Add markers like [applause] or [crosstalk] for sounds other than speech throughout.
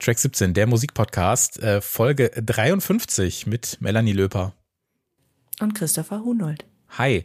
Track 17, der Musikpodcast, äh, Folge 53 mit Melanie Löper. Und Christopher Hunold. Hi.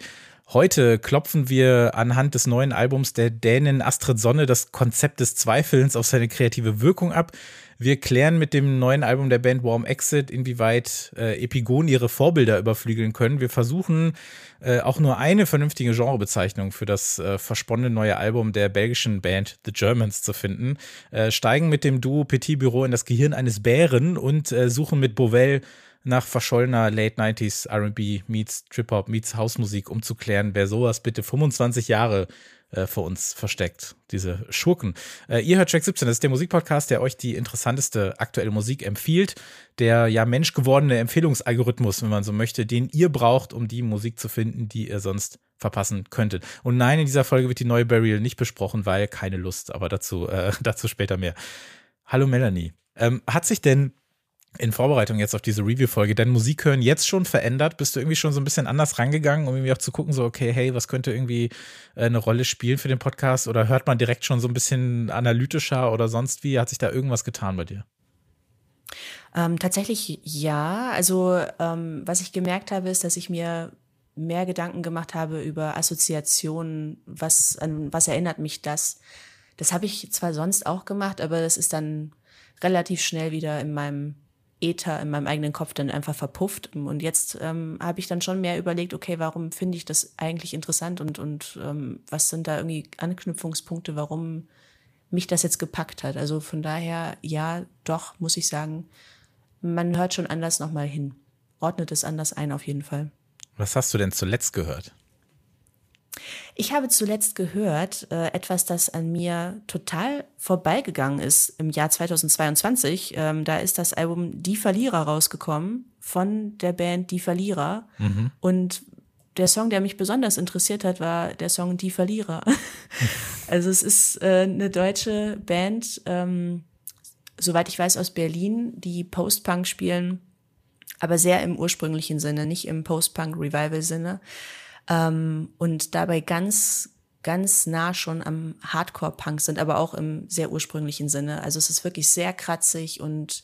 Heute klopfen wir anhand des neuen Albums der Dänin Astrid Sonne das Konzept des Zweifelns auf seine kreative Wirkung ab. Wir klären mit dem neuen Album der Band Warm Exit, inwieweit äh, Epigon ihre Vorbilder überflügeln können. Wir versuchen äh, auch nur eine vernünftige Genrebezeichnung für das äh, versponnene neue Album der belgischen Band The Germans zu finden. Äh, steigen mit dem Duo Petit Büro in das Gehirn eines Bären und äh, suchen mit Bovell nach verschollener Late 90s RB meets Trip-Hop meets Hausmusik, um zu klären, wer sowas bitte 25 Jahre äh, vor uns versteckt, diese Schurken. Äh, ihr hört Track 17, das ist der Musikpodcast, der euch die interessanteste aktuelle Musik empfiehlt. Der ja menschgewordene Empfehlungsalgorithmus, wenn man so möchte, den ihr braucht, um die Musik zu finden, die ihr sonst verpassen könntet. Und nein, in dieser Folge wird die neue Burial nicht besprochen, weil keine Lust, aber dazu, äh, [laughs] dazu später mehr. Hallo Melanie. Ähm, hat sich denn in Vorbereitung jetzt auf diese Review-Folge dein Musikhören jetzt schon verändert? Bist du irgendwie schon so ein bisschen anders rangegangen, um irgendwie auch zu gucken, so, okay, hey, was könnte irgendwie äh, eine Rolle spielen für den Podcast? Oder hört man direkt schon so ein bisschen analytischer oder sonst wie? Hat sich da irgendwas getan bei dir? Ähm, tatsächlich ja. Also, ähm, was ich gemerkt habe, ist, dass ich mir mehr Gedanken gemacht habe über Assoziationen. Was, an was erinnert mich das? Das habe ich zwar sonst auch gemacht, aber das ist dann relativ schnell wieder in meinem Äther in meinem eigenen Kopf dann einfach verpufft. Und jetzt ähm, habe ich dann schon mehr überlegt, okay, warum finde ich das eigentlich interessant und, und ähm, was sind da irgendwie Anknüpfungspunkte, warum mich das jetzt gepackt hat. Also von daher, ja, doch, muss ich sagen, man hört schon anders nochmal hin. Ordnet es anders ein, auf jeden Fall. Was hast du denn zuletzt gehört? Ich habe zuletzt gehört, äh, etwas, das an mir total vorbeigegangen ist im Jahr 2022. Ähm, da ist das Album Die Verlierer rausgekommen von der Band Die Verlierer. Mhm. Und der Song, der mich besonders interessiert hat, war der Song Die Verlierer. [laughs] also es ist äh, eine deutsche Band, ähm, soweit ich weiß, aus Berlin, die Post-Punk spielen, aber sehr im ursprünglichen Sinne, nicht im Post-Punk-Revival-Sinne ähm, und dabei ganz ganz nah schon am Hardcore-Punk sind, aber auch im sehr ursprünglichen Sinne. Also es ist wirklich sehr kratzig und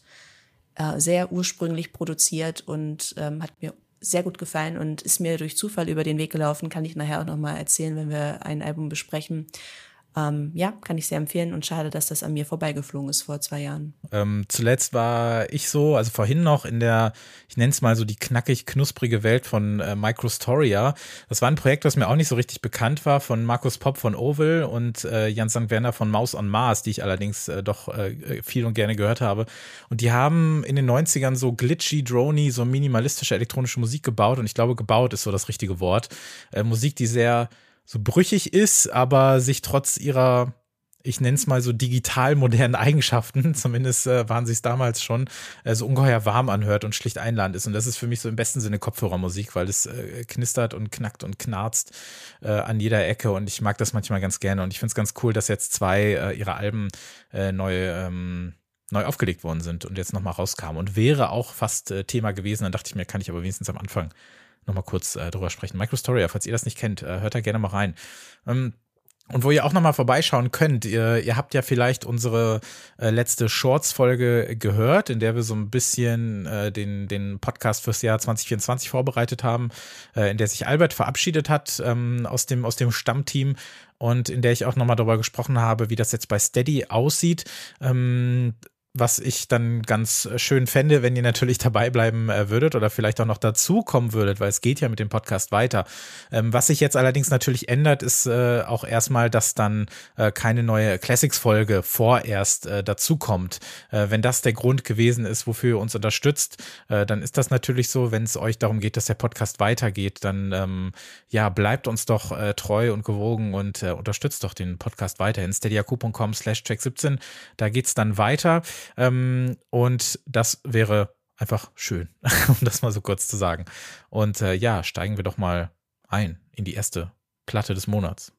äh, sehr ursprünglich produziert und ähm, hat mir sehr gut gefallen und ist mir durch Zufall über den Weg gelaufen. Kann ich nachher auch nochmal erzählen, wenn wir ein Album besprechen. Ähm, ja, kann ich sehr empfehlen und schade, dass das an mir vorbeigeflogen ist vor zwei Jahren. Ähm, zuletzt war ich so, also vorhin noch in der, ich nenne es mal so die knackig knusprige Welt von äh, Microstoria. Das war ein Projekt, was mir auch nicht so richtig bekannt war, von Markus Popp von Oval und äh, Jan St. Werner von Maus on Mars, die ich allerdings äh, doch äh, viel und gerne gehört habe. Und die haben in den 90ern so glitchy, drony, so minimalistische elektronische Musik gebaut und ich glaube, gebaut ist so das richtige Wort. Äh, Musik, die sehr so brüchig ist, aber sich trotz ihrer ich nenne es mal so digital modernen Eigenschaften, [laughs] zumindest äh, waren sie es damals schon, äh, so ungeheuer warm anhört und schlicht einladend ist. Und das ist für mich so im besten Sinne Kopfhörermusik, weil es äh, knistert und knackt und knarzt äh, an jeder Ecke und ich mag das manchmal ganz gerne. Und ich finde es ganz cool, dass jetzt zwei äh, ihrer Alben äh, neu, ähm, neu aufgelegt worden sind und jetzt nochmal rauskamen. Und wäre auch fast äh, Thema gewesen, dann dachte ich mir, kann ich aber wenigstens am Anfang nochmal kurz äh, drüber sprechen. Microstoria, falls ihr das nicht kennt, äh, hört da gerne mal rein. Ähm, und wo ihr auch nochmal vorbeischauen könnt, ihr, ihr habt ja vielleicht unsere äh, letzte Shorts-Folge gehört, in der wir so ein bisschen äh, den, den Podcast fürs Jahr 2024 vorbereitet haben, äh, in der sich Albert verabschiedet hat ähm, aus, dem, aus dem Stammteam und in der ich auch nochmal darüber gesprochen habe, wie das jetzt bei Steady aussieht. Ähm, was ich dann ganz schön fände, wenn ihr natürlich [laughs] dabei bleiben äh, würdet oder vielleicht auch noch dazukommen würdet, weil es geht ja mit dem Podcast weiter. Ähm, was sich jetzt allerdings natürlich ändert, ist äh, auch erstmal, dass dann äh, keine neue Classics-Folge vorerst äh, dazukommt. Äh, wenn das der Grund gewesen ist, wofür ihr uns unterstützt, äh, dann ist das natürlich so. Wenn es euch darum geht, dass der Podcast weitergeht, dann ähm, ja, bleibt uns doch äh, treu und gewogen und äh, unterstützt doch den Podcast weiterhin. steadyaq.com slash check 17, da geht's dann weiter. Ähm, und das wäre einfach schön, [laughs] um das mal so kurz zu sagen. Und äh, ja, steigen wir doch mal ein in die erste Platte des Monats.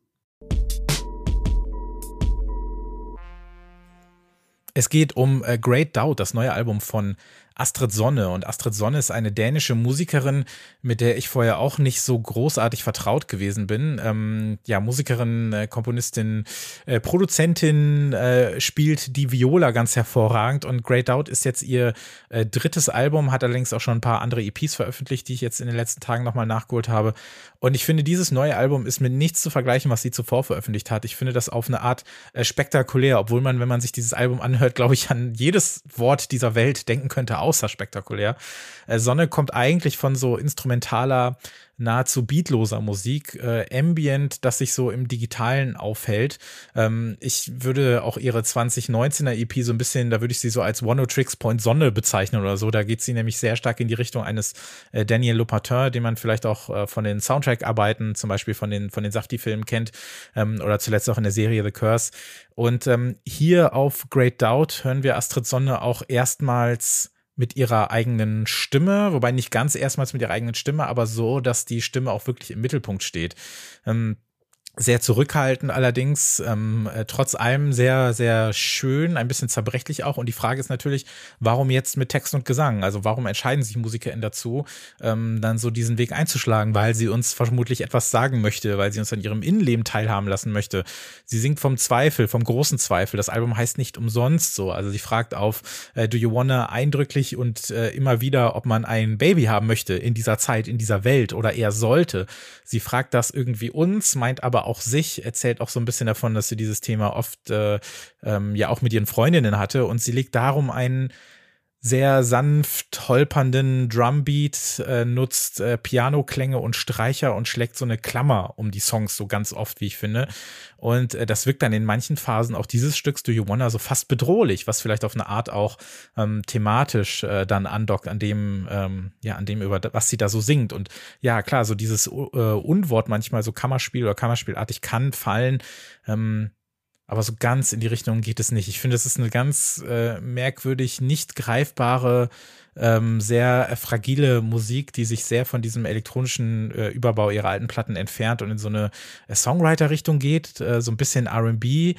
Es geht um äh, Great Doubt, das neue Album von Astrid Sonne. Und Astrid Sonne ist eine dänische Musikerin, mit der ich vorher auch nicht so großartig vertraut gewesen bin. Ähm, ja, Musikerin, äh, Komponistin, äh, Produzentin, äh, spielt die Viola ganz hervorragend. Und Great Doubt ist jetzt ihr äh, drittes Album, hat allerdings auch schon ein paar andere EPs veröffentlicht, die ich jetzt in den letzten Tagen nochmal nachgeholt habe. Und ich finde, dieses neue Album ist mit nichts zu vergleichen, was sie zuvor veröffentlicht hat. Ich finde das auf eine Art äh, spektakulär, obwohl man, wenn man sich dieses Album anhört, glaube ich, an jedes Wort dieser Welt denken könnte, außer spektakulär. Äh, Sonne kommt eigentlich von so instrumentaler nahezu beatloser Musik, äh, Ambient, das sich so im Digitalen aufhält. Ähm, ich würde auch ihre 2019er EP so ein bisschen, da würde ich sie so als One Tricks Point Sonne bezeichnen oder so. Da geht sie nämlich sehr stark in die Richtung eines äh, Daniel Lopatin, den man vielleicht auch äh, von den Soundtrack-Arbeiten, zum Beispiel von den, von den Safti-Filmen kennt, ähm, oder zuletzt auch in der Serie The Curse. Und ähm, hier auf Great Doubt hören wir Astrid Sonne auch erstmals mit ihrer eigenen Stimme, wobei nicht ganz erstmals mit ihrer eigenen Stimme, aber so, dass die Stimme auch wirklich im Mittelpunkt steht. Ähm, sehr zurückhaltend allerdings, ähm, äh, trotz allem sehr, sehr schön, ein bisschen zerbrechlich auch. Und die Frage ist natürlich, warum jetzt mit Text und Gesang? Also warum entscheiden sich MusikerInnen dazu, ähm, dann so diesen Weg einzuschlagen, weil sie uns vermutlich etwas sagen möchte, weil sie uns an ihrem Innenleben teilhaben lassen möchte. Sie singt vom Zweifel, vom großen Zweifel. Das Album heißt nicht umsonst so. Also sie fragt auf, äh, do you wanna eindrücklich und äh, immer wieder, ob man ein Baby haben möchte in dieser Zeit, in dieser Welt oder eher sollte. Sie fragt das irgendwie uns, meint aber auch sich, erzählt auch so ein bisschen davon, dass sie dieses Thema oft äh, ähm, ja auch mit ihren Freundinnen hatte. Und sie legt darum einen sehr sanft holpernden Drumbeat, äh, nutzt äh, Pianoklänge und Streicher und schlägt so eine Klammer um die Songs so ganz oft, wie ich finde. Und äh, das wirkt dann in manchen Phasen auch dieses Stücks Do You Wanna so fast bedrohlich, was vielleicht auf eine Art auch ähm, thematisch äh, dann andockt an dem, ähm, ja, an dem über was sie da so singt. Und ja, klar, so dieses äh, Unwort manchmal so Kammerspiel oder Kammerspielartig kann fallen. Ähm, aber so ganz in die Richtung geht es nicht. Ich finde, es ist eine ganz äh, merkwürdig, nicht greifbare, ähm, sehr äh, fragile Musik, die sich sehr von diesem elektronischen äh, Überbau ihrer alten Platten entfernt und in so eine äh, Songwriter-Richtung geht, äh, so ein bisschen RB.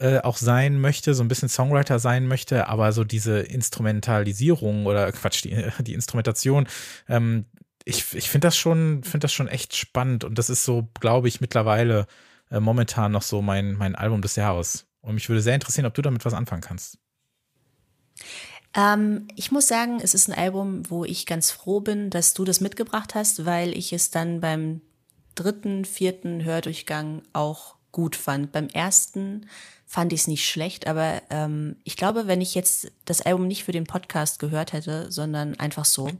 Äh, auch sein möchte, so ein bisschen Songwriter sein möchte, aber so diese Instrumentalisierung oder [laughs] Quatsch, die, die Instrumentation, ähm, ich, ich finde das schon, finde das schon echt spannend und das ist so, glaube ich, mittlerweile äh, momentan noch so mein, mein Album des Jahres. Und mich würde sehr interessieren, ob du damit was anfangen kannst. Ähm, ich muss sagen, es ist ein Album, wo ich ganz froh bin, dass du das mitgebracht hast, weil ich es dann beim dritten, vierten Hördurchgang auch gut fand. Beim ersten fand ich es nicht schlecht, aber ähm, ich glaube, wenn ich jetzt das Album nicht für den Podcast gehört hätte, sondern einfach so,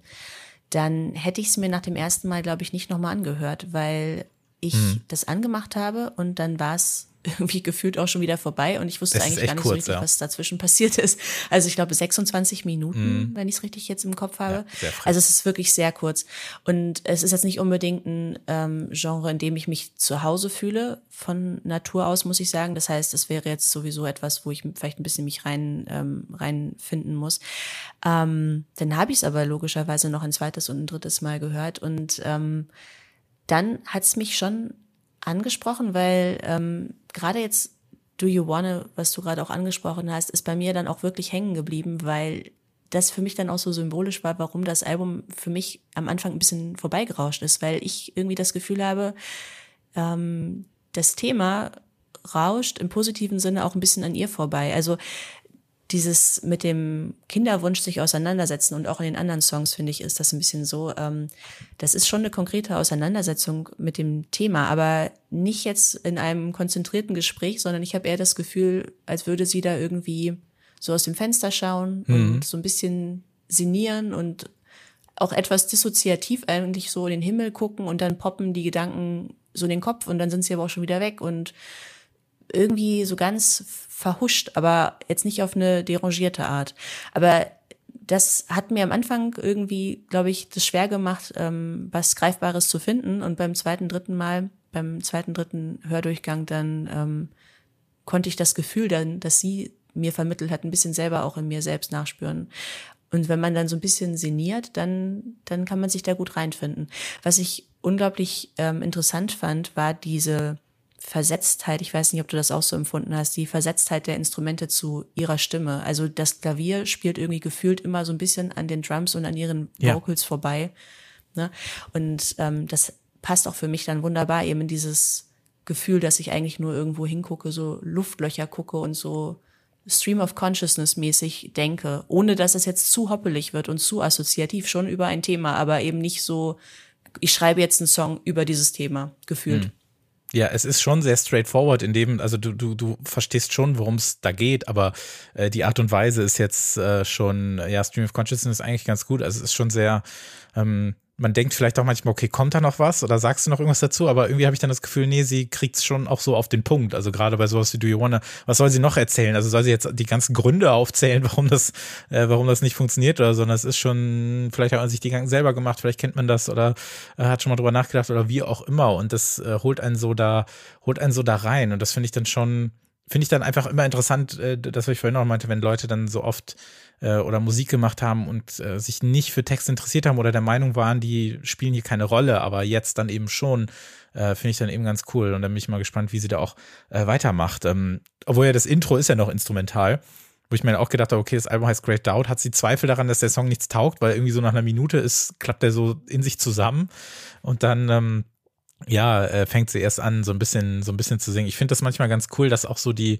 dann hätte ich es mir nach dem ersten Mal, glaube ich, nicht nochmal angehört, weil ich mhm. das angemacht habe und dann war es [laughs] irgendwie gefühlt auch schon wieder vorbei und ich wusste das eigentlich gar nicht kurz, so richtig, ja. was dazwischen [laughs] passiert ist. Also ich glaube 26 Minuten, mhm. wenn ich es richtig jetzt im Kopf habe. Ja, also es ist wirklich sehr kurz. Und es ist jetzt nicht unbedingt ein ähm, Genre, in dem ich mich zu Hause fühle, von Natur aus, muss ich sagen. Das heißt, es wäre jetzt sowieso etwas, wo ich vielleicht ein bisschen mich rein ähm, reinfinden muss. Ähm, dann habe ich es aber logischerweise noch ein zweites und ein drittes Mal gehört und ähm, dann hat es mich schon angesprochen, weil ähm, gerade jetzt Do You Wanna, was du gerade auch angesprochen hast, ist bei mir dann auch wirklich hängen geblieben, weil das für mich dann auch so symbolisch war, warum das Album für mich am Anfang ein bisschen vorbeigerauscht ist, weil ich irgendwie das Gefühl habe, ähm, das Thema rauscht im positiven Sinne auch ein bisschen an ihr vorbei. Also dieses mit dem Kinderwunsch sich auseinandersetzen und auch in den anderen Songs finde ich ist das ein bisschen so. Ähm, das ist schon eine konkrete Auseinandersetzung mit dem Thema, aber nicht jetzt in einem konzentrierten Gespräch, sondern ich habe eher das Gefühl, als würde sie da irgendwie so aus dem Fenster schauen mhm. und so ein bisschen sinnieren und auch etwas dissoziativ eigentlich so in den Himmel gucken und dann poppen die Gedanken so in den Kopf und dann sind sie aber auch schon wieder weg und irgendwie so ganz verhuscht, aber jetzt nicht auf eine derangierte Art. Aber das hat mir am Anfang irgendwie, glaube ich, das schwer gemacht, ähm, was Greifbares zu finden. Und beim zweiten, dritten Mal, beim zweiten, dritten Hördurchgang, dann ähm, konnte ich das Gefühl dann, dass sie mir vermittelt hat, ein bisschen selber auch in mir selbst nachspüren. Und wenn man dann so ein bisschen sinniert, dann, dann kann man sich da gut reinfinden. Was ich unglaublich ähm, interessant fand, war diese Versetztheit, ich weiß nicht, ob du das auch so empfunden hast, die Versetztheit der Instrumente zu ihrer Stimme. Also das Klavier spielt irgendwie gefühlt immer so ein bisschen an den Drums und an ihren Vocals ja. vorbei. Ne? Und ähm, das passt auch für mich dann wunderbar eben in dieses Gefühl, dass ich eigentlich nur irgendwo hingucke, so Luftlöcher gucke und so Stream of Consciousness mäßig denke, ohne dass es jetzt zu hoppelig wird und zu assoziativ schon über ein Thema, aber eben nicht so, ich schreibe jetzt einen Song über dieses Thema gefühlt. Hm. Ja, es ist schon sehr straightforward, in dem, also du, du, du verstehst schon, worum es da geht, aber äh, die Art und Weise ist jetzt äh, schon, ja, Stream of Consciousness ist eigentlich ganz gut. Also es ist schon sehr, ähm, man denkt vielleicht auch manchmal, okay, kommt da noch was oder sagst du noch irgendwas dazu? Aber irgendwie habe ich dann das Gefühl, nee, sie kriegt es schon auch so auf den Punkt. Also gerade bei sowas wie Do You Wanna, was soll sie noch erzählen? Also soll sie jetzt die ganzen Gründe aufzählen, [laughs] warum das, äh, warum das nicht funktioniert oder so? sondern es ist schon, vielleicht hat man sich die Gedanken selber gemacht, vielleicht kennt man das oder äh, hat schon mal drüber nachgedacht oder wie auch immer. Und das äh, holt einen so da, holt einen so da rein. Und das finde ich dann schon, finde ich dann einfach immer interessant, äh, das, was ich vorhin noch meinte, wenn Leute dann so oft äh, oder Musik gemacht haben und äh, sich nicht für Text interessiert haben oder der Meinung waren, die spielen hier keine Rolle, aber jetzt dann eben schon, äh, finde ich dann eben ganz cool. Und dann bin ich mal gespannt, wie sie da auch äh, weitermacht. Ähm, obwohl ja das Intro ist ja noch instrumental. Wo ich mir auch gedacht habe, okay, das Album heißt Great Doubt, hat sie Zweifel daran, dass der Song nichts taugt, weil irgendwie so nach einer Minute ist, klappt der so in sich zusammen. Und dann ähm, ja, äh, fängt sie erst an, so ein bisschen, so ein bisschen zu singen. Ich finde das manchmal ganz cool, dass auch so die,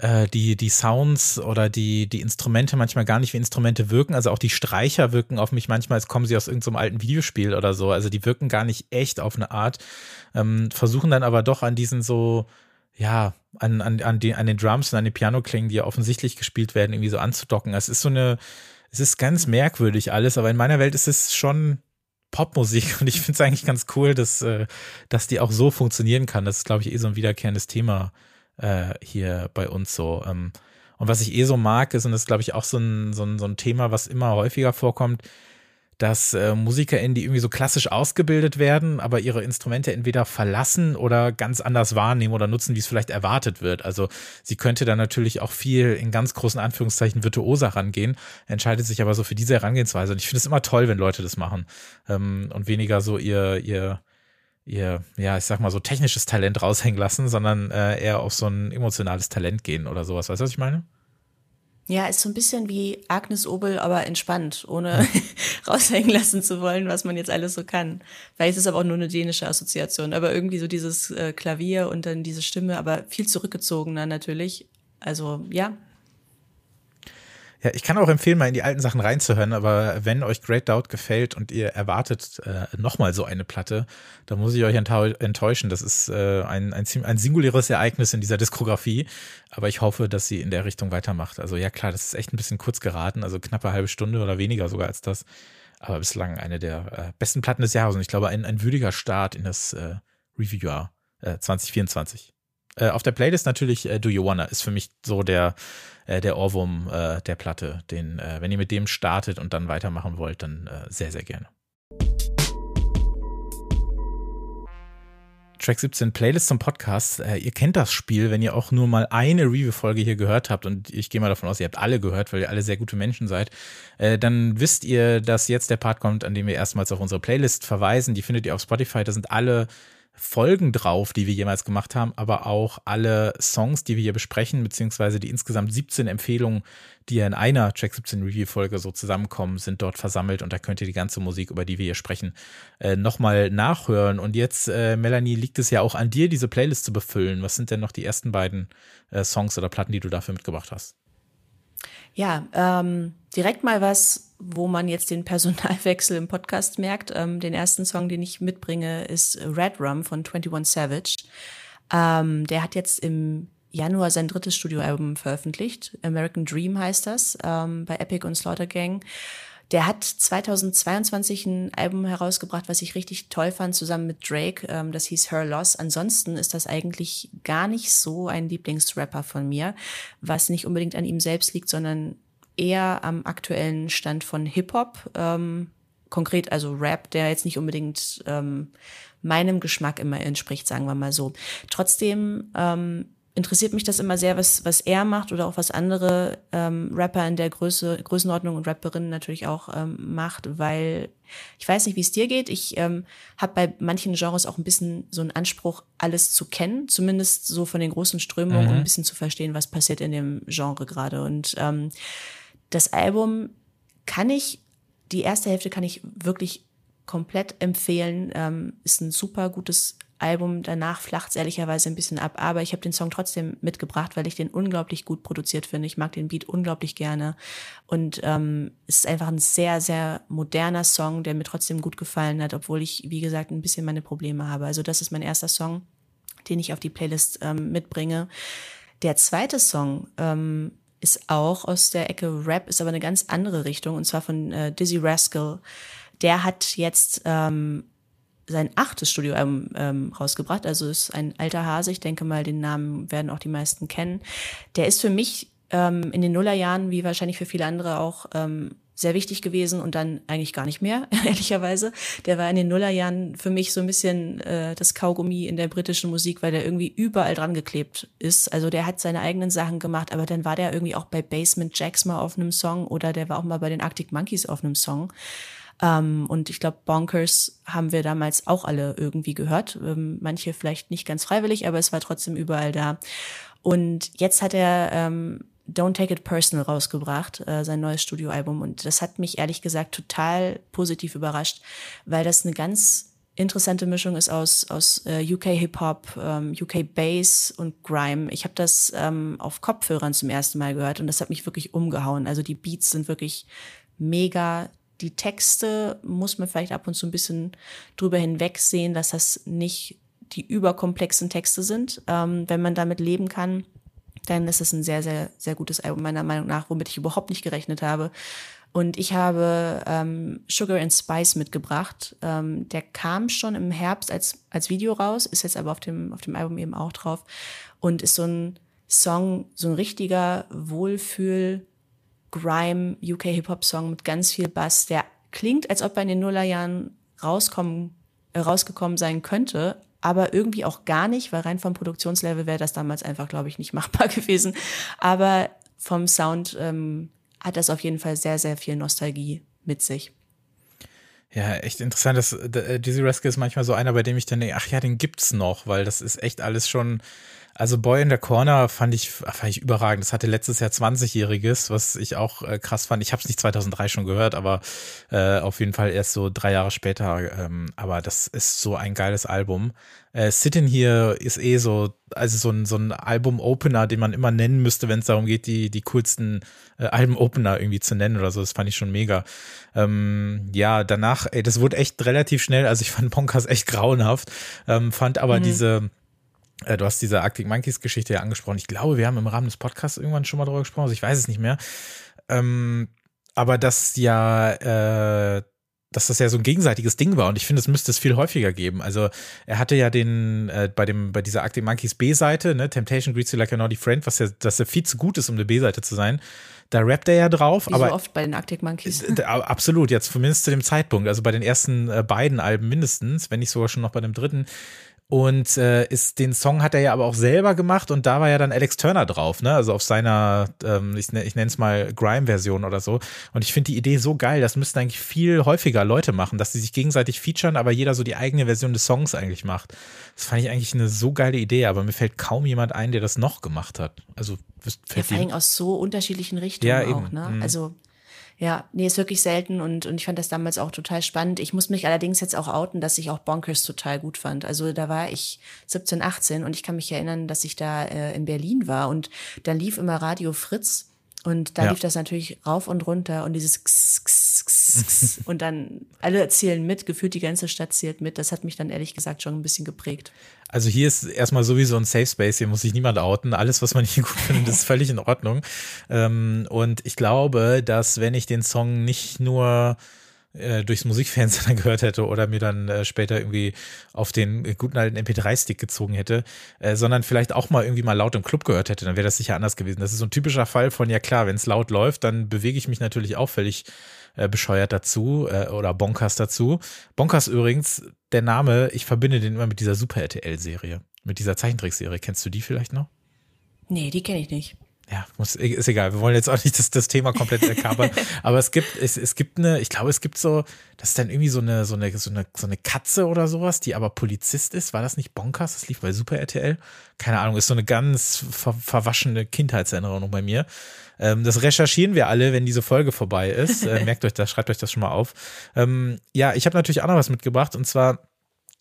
äh, die, die Sounds oder die, die Instrumente manchmal gar nicht wie Instrumente wirken. Also auch die Streicher wirken auf mich manchmal, als kommen sie aus irgendeinem alten Videospiel oder so. Also die wirken gar nicht echt auf eine Art, ähm, versuchen dann aber doch an diesen so, ja, an, an, an, den, an den Drums und an den Pianoklingen, die ja offensichtlich gespielt werden, irgendwie so anzudocken. Es ist so eine, es ist ganz merkwürdig alles, aber in meiner Welt ist es schon Popmusik [laughs] und ich finde es eigentlich ganz cool, dass, äh, dass die auch so funktionieren kann. Das ist, glaube ich, eh so ein wiederkehrendes Thema äh, hier bei uns so. Ähm, und was ich eh so mag, ist, und das ist, glaube ich, auch so ein, so, ein, so ein Thema, was immer häufiger vorkommt, dass äh, MusikerInnen, die irgendwie so klassisch ausgebildet werden, aber ihre Instrumente entweder verlassen oder ganz anders wahrnehmen oder nutzen, wie es vielleicht erwartet wird. Also sie könnte dann natürlich auch viel in ganz großen Anführungszeichen virtuoser rangehen, entscheidet sich aber so für diese Herangehensweise. Und ich finde es immer toll, wenn Leute das machen ähm, und weniger so ihr, ihr, ihr, ja, ich sag mal so technisches Talent raushängen lassen, sondern äh, eher auf so ein emotionales Talent gehen oder sowas. Weißt du, was ich meine? Ja, ist so ein bisschen wie Agnes Obel, aber entspannt, ohne [laughs] raushängen lassen zu wollen, was man jetzt alles so kann. Vielleicht ist es aber auch nur eine dänische Assoziation, aber irgendwie so dieses äh, Klavier und dann diese Stimme, aber viel zurückgezogener natürlich. Also ja, ja, ich kann auch empfehlen, mal in die alten Sachen reinzuhören, aber wenn euch Great Doubt gefällt und ihr erwartet äh, nochmal so eine Platte, dann muss ich euch enttäuschen. Das ist äh, ein, ein, ein singuläres Ereignis in dieser Diskografie, aber ich hoffe, dass sie in der Richtung weitermacht. Also ja klar, das ist echt ein bisschen kurz geraten, also knappe halbe Stunde oder weniger sogar als das, aber bislang eine der äh, besten Platten des Jahres und ich glaube ein, ein würdiger Start in das äh, Review-Jahr äh, 2024. Äh, auf der Playlist natürlich äh, Do You Wanna ist für mich so der äh, der Ohrwurm äh, der Platte. Den, äh, wenn ihr mit dem startet und dann weitermachen wollt, dann sehr, sehr gerne. Track 17 Playlist zum Podcast. Ihr kennt das Spiel, wenn ihr auch nur mal eine Review-Folge hier gehört habt und ich gehe mal davon aus, ihr habt alle gehört, weil ihr alle sehr gute Menschen seid, dann wisst ihr, dass jetzt der Part kommt, an dem wir erstmals auf unsere Playlist verweisen. Die findet ihr auf Spotify. Da sind alle Folgen drauf, die wir jemals gemacht haben, aber auch alle Songs, die wir hier besprechen, beziehungsweise die insgesamt 17 Empfehlungen, die ja in einer Track 17 Review Folge so zusammenkommen, sind dort versammelt und da könnt ihr die ganze Musik, über die wir hier sprechen, äh, nochmal nachhören. Und jetzt, äh, Melanie, liegt es ja auch an dir, diese Playlist zu befüllen. Was sind denn noch die ersten beiden äh, Songs oder Platten, die du dafür mitgebracht hast? Ja, ähm, direkt mal was, wo man jetzt den Personalwechsel im Podcast merkt. Ähm, den ersten Song, den ich mitbringe, ist Red Rum von 21 Savage. Ähm, der hat jetzt im Januar sein drittes Studioalbum veröffentlicht. American Dream heißt das, ähm, bei Epic und Slaughter Gang. Der hat 2022 ein Album herausgebracht, was ich richtig toll fand, zusammen mit Drake. Ähm, das hieß Her Loss. Ansonsten ist das eigentlich gar nicht so ein Lieblingsrapper von mir, was nicht unbedingt an ihm selbst liegt, sondern eher am aktuellen Stand von Hip-Hop. Ähm, konkret also Rap, der jetzt nicht unbedingt ähm, meinem Geschmack immer entspricht, sagen wir mal so. Trotzdem ähm, interessiert mich das immer sehr, was, was er macht oder auch was andere ähm, Rapper in der Größe, Größenordnung und Rapperinnen natürlich auch ähm, macht, weil ich weiß nicht, wie es dir geht. Ich ähm, habe bei manchen Genres auch ein bisschen so einen Anspruch, alles zu kennen, zumindest so von den großen Strömungen, mhm. um ein bisschen zu verstehen, was passiert in dem Genre gerade. Und ähm, das Album kann ich, die erste Hälfte kann ich wirklich komplett empfehlen. Ähm, ist ein super gutes Album. Danach flacht es ehrlicherweise ein bisschen ab, aber ich habe den Song trotzdem mitgebracht, weil ich den unglaublich gut produziert finde. Ich mag den Beat unglaublich gerne und ähm, es ist einfach ein sehr, sehr moderner Song, der mir trotzdem gut gefallen hat, obwohl ich, wie gesagt, ein bisschen meine Probleme habe. Also das ist mein erster Song, den ich auf die Playlist ähm, mitbringe. Der zweite Song ähm, ist auch aus der Ecke Rap, ist aber eine ganz andere Richtung und zwar von äh, Dizzy Rascal. Der hat jetzt ähm, sein achtes Studioalbum ähm, rausgebracht. Also ist ein alter Hase. Ich denke mal, den Namen werden auch die meisten kennen. Der ist für mich ähm, in den Nullerjahren, wie wahrscheinlich für viele andere auch, ähm, sehr wichtig gewesen und dann eigentlich gar nicht mehr, [laughs] ehrlicherweise. Der war in den Nullerjahren für mich so ein bisschen äh, das Kaugummi in der britischen Musik, weil der irgendwie überall dran geklebt ist. Also der hat seine eigenen Sachen gemacht, aber dann war der irgendwie auch bei Basement Jacks mal auf einem Song oder der war auch mal bei den Arctic Monkeys auf einem Song. Ähm, und ich glaube, Bonkers haben wir damals auch alle irgendwie gehört. Ähm, manche vielleicht nicht ganz freiwillig, aber es war trotzdem überall da. Und jetzt hat er ähm, Don't Take It Personal rausgebracht, äh, sein neues Studioalbum. Und das hat mich ehrlich gesagt total positiv überrascht, weil das eine ganz interessante Mischung ist aus, aus äh, UK Hip-Hop, ähm, UK Bass und Grime. Ich habe das ähm, auf Kopfhörern zum ersten Mal gehört und das hat mich wirklich umgehauen. Also die Beats sind wirklich mega die Texte muss man vielleicht ab und zu ein bisschen drüber hinwegsehen, dass das nicht die überkomplexen Texte sind. Ähm, wenn man damit leben kann, dann ist es ein sehr, sehr, sehr gutes Album, meiner Meinung nach, womit ich überhaupt nicht gerechnet habe. Und ich habe ähm, Sugar and Spice mitgebracht. Ähm, der kam schon im Herbst als, als Video raus, ist jetzt aber auf dem, auf dem Album eben auch drauf und ist so ein Song, so ein richtiger Wohlfühl, Grime UK Hip Hop Song mit ganz viel Bass, der klingt, als ob er in den Nullerjahren rauskommen, äh, rausgekommen sein könnte, aber irgendwie auch gar nicht, weil rein vom Produktionslevel wäre das damals einfach, glaube ich, nicht [laughs] machbar gewesen. Aber vom Sound ähm, hat das auf jeden Fall sehr, sehr viel Nostalgie mit sich. Ja, echt interessant. dass äh, Dizzy Rascal ist manchmal so einer, bei dem ich dann denke, ach ja, den gibt's noch, weil das ist echt alles schon also Boy in the Corner fand ich, fand ich überragend. Das hatte letztes Jahr 20-Jähriges, was ich auch äh, krass fand. Ich habe es nicht 2003 schon gehört, aber äh, auf jeden Fall erst so drei Jahre später. Ähm, aber das ist so ein geiles Album. Äh, Sitting hier ist eh so, also so ein, so ein Album-Opener, den man immer nennen müsste, wenn es darum geht, die, die coolsten äh, Alben-Opener irgendwie zu nennen oder so. Das fand ich schon mega. Ähm, ja, danach, ey, das wurde echt relativ schnell. Also ich fand Bonkers echt grauenhaft, ähm, fand aber mhm. diese du hast diese Arctic Monkeys Geschichte ja angesprochen. Ich glaube, wir haben im Rahmen des Podcasts irgendwann schon mal darüber gesprochen, also ich weiß es nicht mehr. Ähm, aber dass ja, äh, dass das ja so ein gegenseitiges Ding war und ich finde, es müsste es viel häufiger geben. Also er hatte ja den äh, bei dem bei dieser Arctic Monkeys B-Seite, ne, Temptation Greets You Like a Naughty Friend, was ja, dass er viel zu gut ist, um eine B-Seite zu sein. Da rappt er ja drauf, Wie aber so oft bei den Arctic Monkeys. Absolut, jetzt zumindest zu dem Zeitpunkt, also bei den ersten äh, beiden Alben mindestens, wenn nicht sogar schon noch bei dem dritten und äh, ist den Song hat er ja aber auch selber gemacht und da war ja dann Alex Turner drauf, ne? Also auf seiner, ähm, ich, ich nenne es mal Grime-Version oder so. Und ich finde die Idee so geil, das müssten eigentlich viel häufiger Leute machen, dass sie sich gegenseitig featuren, aber jeder so die eigene Version des Songs eigentlich macht. Das fand ich eigentlich eine so geile Idee, aber mir fällt kaum jemand ein, der das noch gemacht hat. Also fällt ja, vor allem aus so unterschiedlichen Richtungen ja, auch, ne? Mhm. Also ja, nee, ist wirklich selten und, und ich fand das damals auch total spannend. Ich muss mich allerdings jetzt auch outen, dass ich auch Bonkers total gut fand. Also da war ich 17, 18 und ich kann mich erinnern, dass ich da äh, in Berlin war und da lief immer Radio Fritz und da ja. lief das natürlich rauf und runter und dieses X, X, X, und dann alle zählen mit, gefühlt die ganze Stadt zählt mit. Das hat mich dann ehrlich gesagt schon ein bisschen geprägt. Also hier ist erstmal sowieso ein Safe Space, hier muss sich niemand outen. Alles, was man hier gut [laughs] findet, ist völlig in Ordnung. Ähm, und ich glaube, dass wenn ich den Song nicht nur äh, durchs Musikfernsehen [laughs] gehört hätte oder mir dann äh, später irgendwie auf den guten alten MP3-Stick gezogen hätte, äh, sondern vielleicht auch mal irgendwie mal laut im Club gehört hätte, dann wäre das sicher anders gewesen. Das ist so ein typischer Fall von, ja klar, wenn es laut läuft, dann bewege ich mich natürlich auch völlig äh, bescheuert dazu äh, oder Bonkers dazu. Bonkers übrigens, der Name, ich verbinde den immer mit dieser Super RTL-Serie, mit dieser Zeichentrickserie. Kennst du die vielleicht noch? Nee, die kenne ich nicht ja, muss, ist egal. Wir wollen jetzt auch nicht das, das Thema komplett erkabern. [laughs] aber es gibt, es, es gibt eine, ich glaube, es gibt so, das ist dann irgendwie so eine, so eine, so eine, so eine Katze oder sowas, die aber Polizist ist. War das nicht Bonkers? Das lief bei Super RTL. Keine Ahnung, ist so eine ganz ver verwaschene Kindheitserinnerung bei mir. Ähm, das recherchieren wir alle, wenn diese Folge vorbei ist. Äh, [laughs] merkt euch das, schreibt euch das schon mal auf. Ähm, ja, ich habe natürlich auch noch was mitgebracht und zwar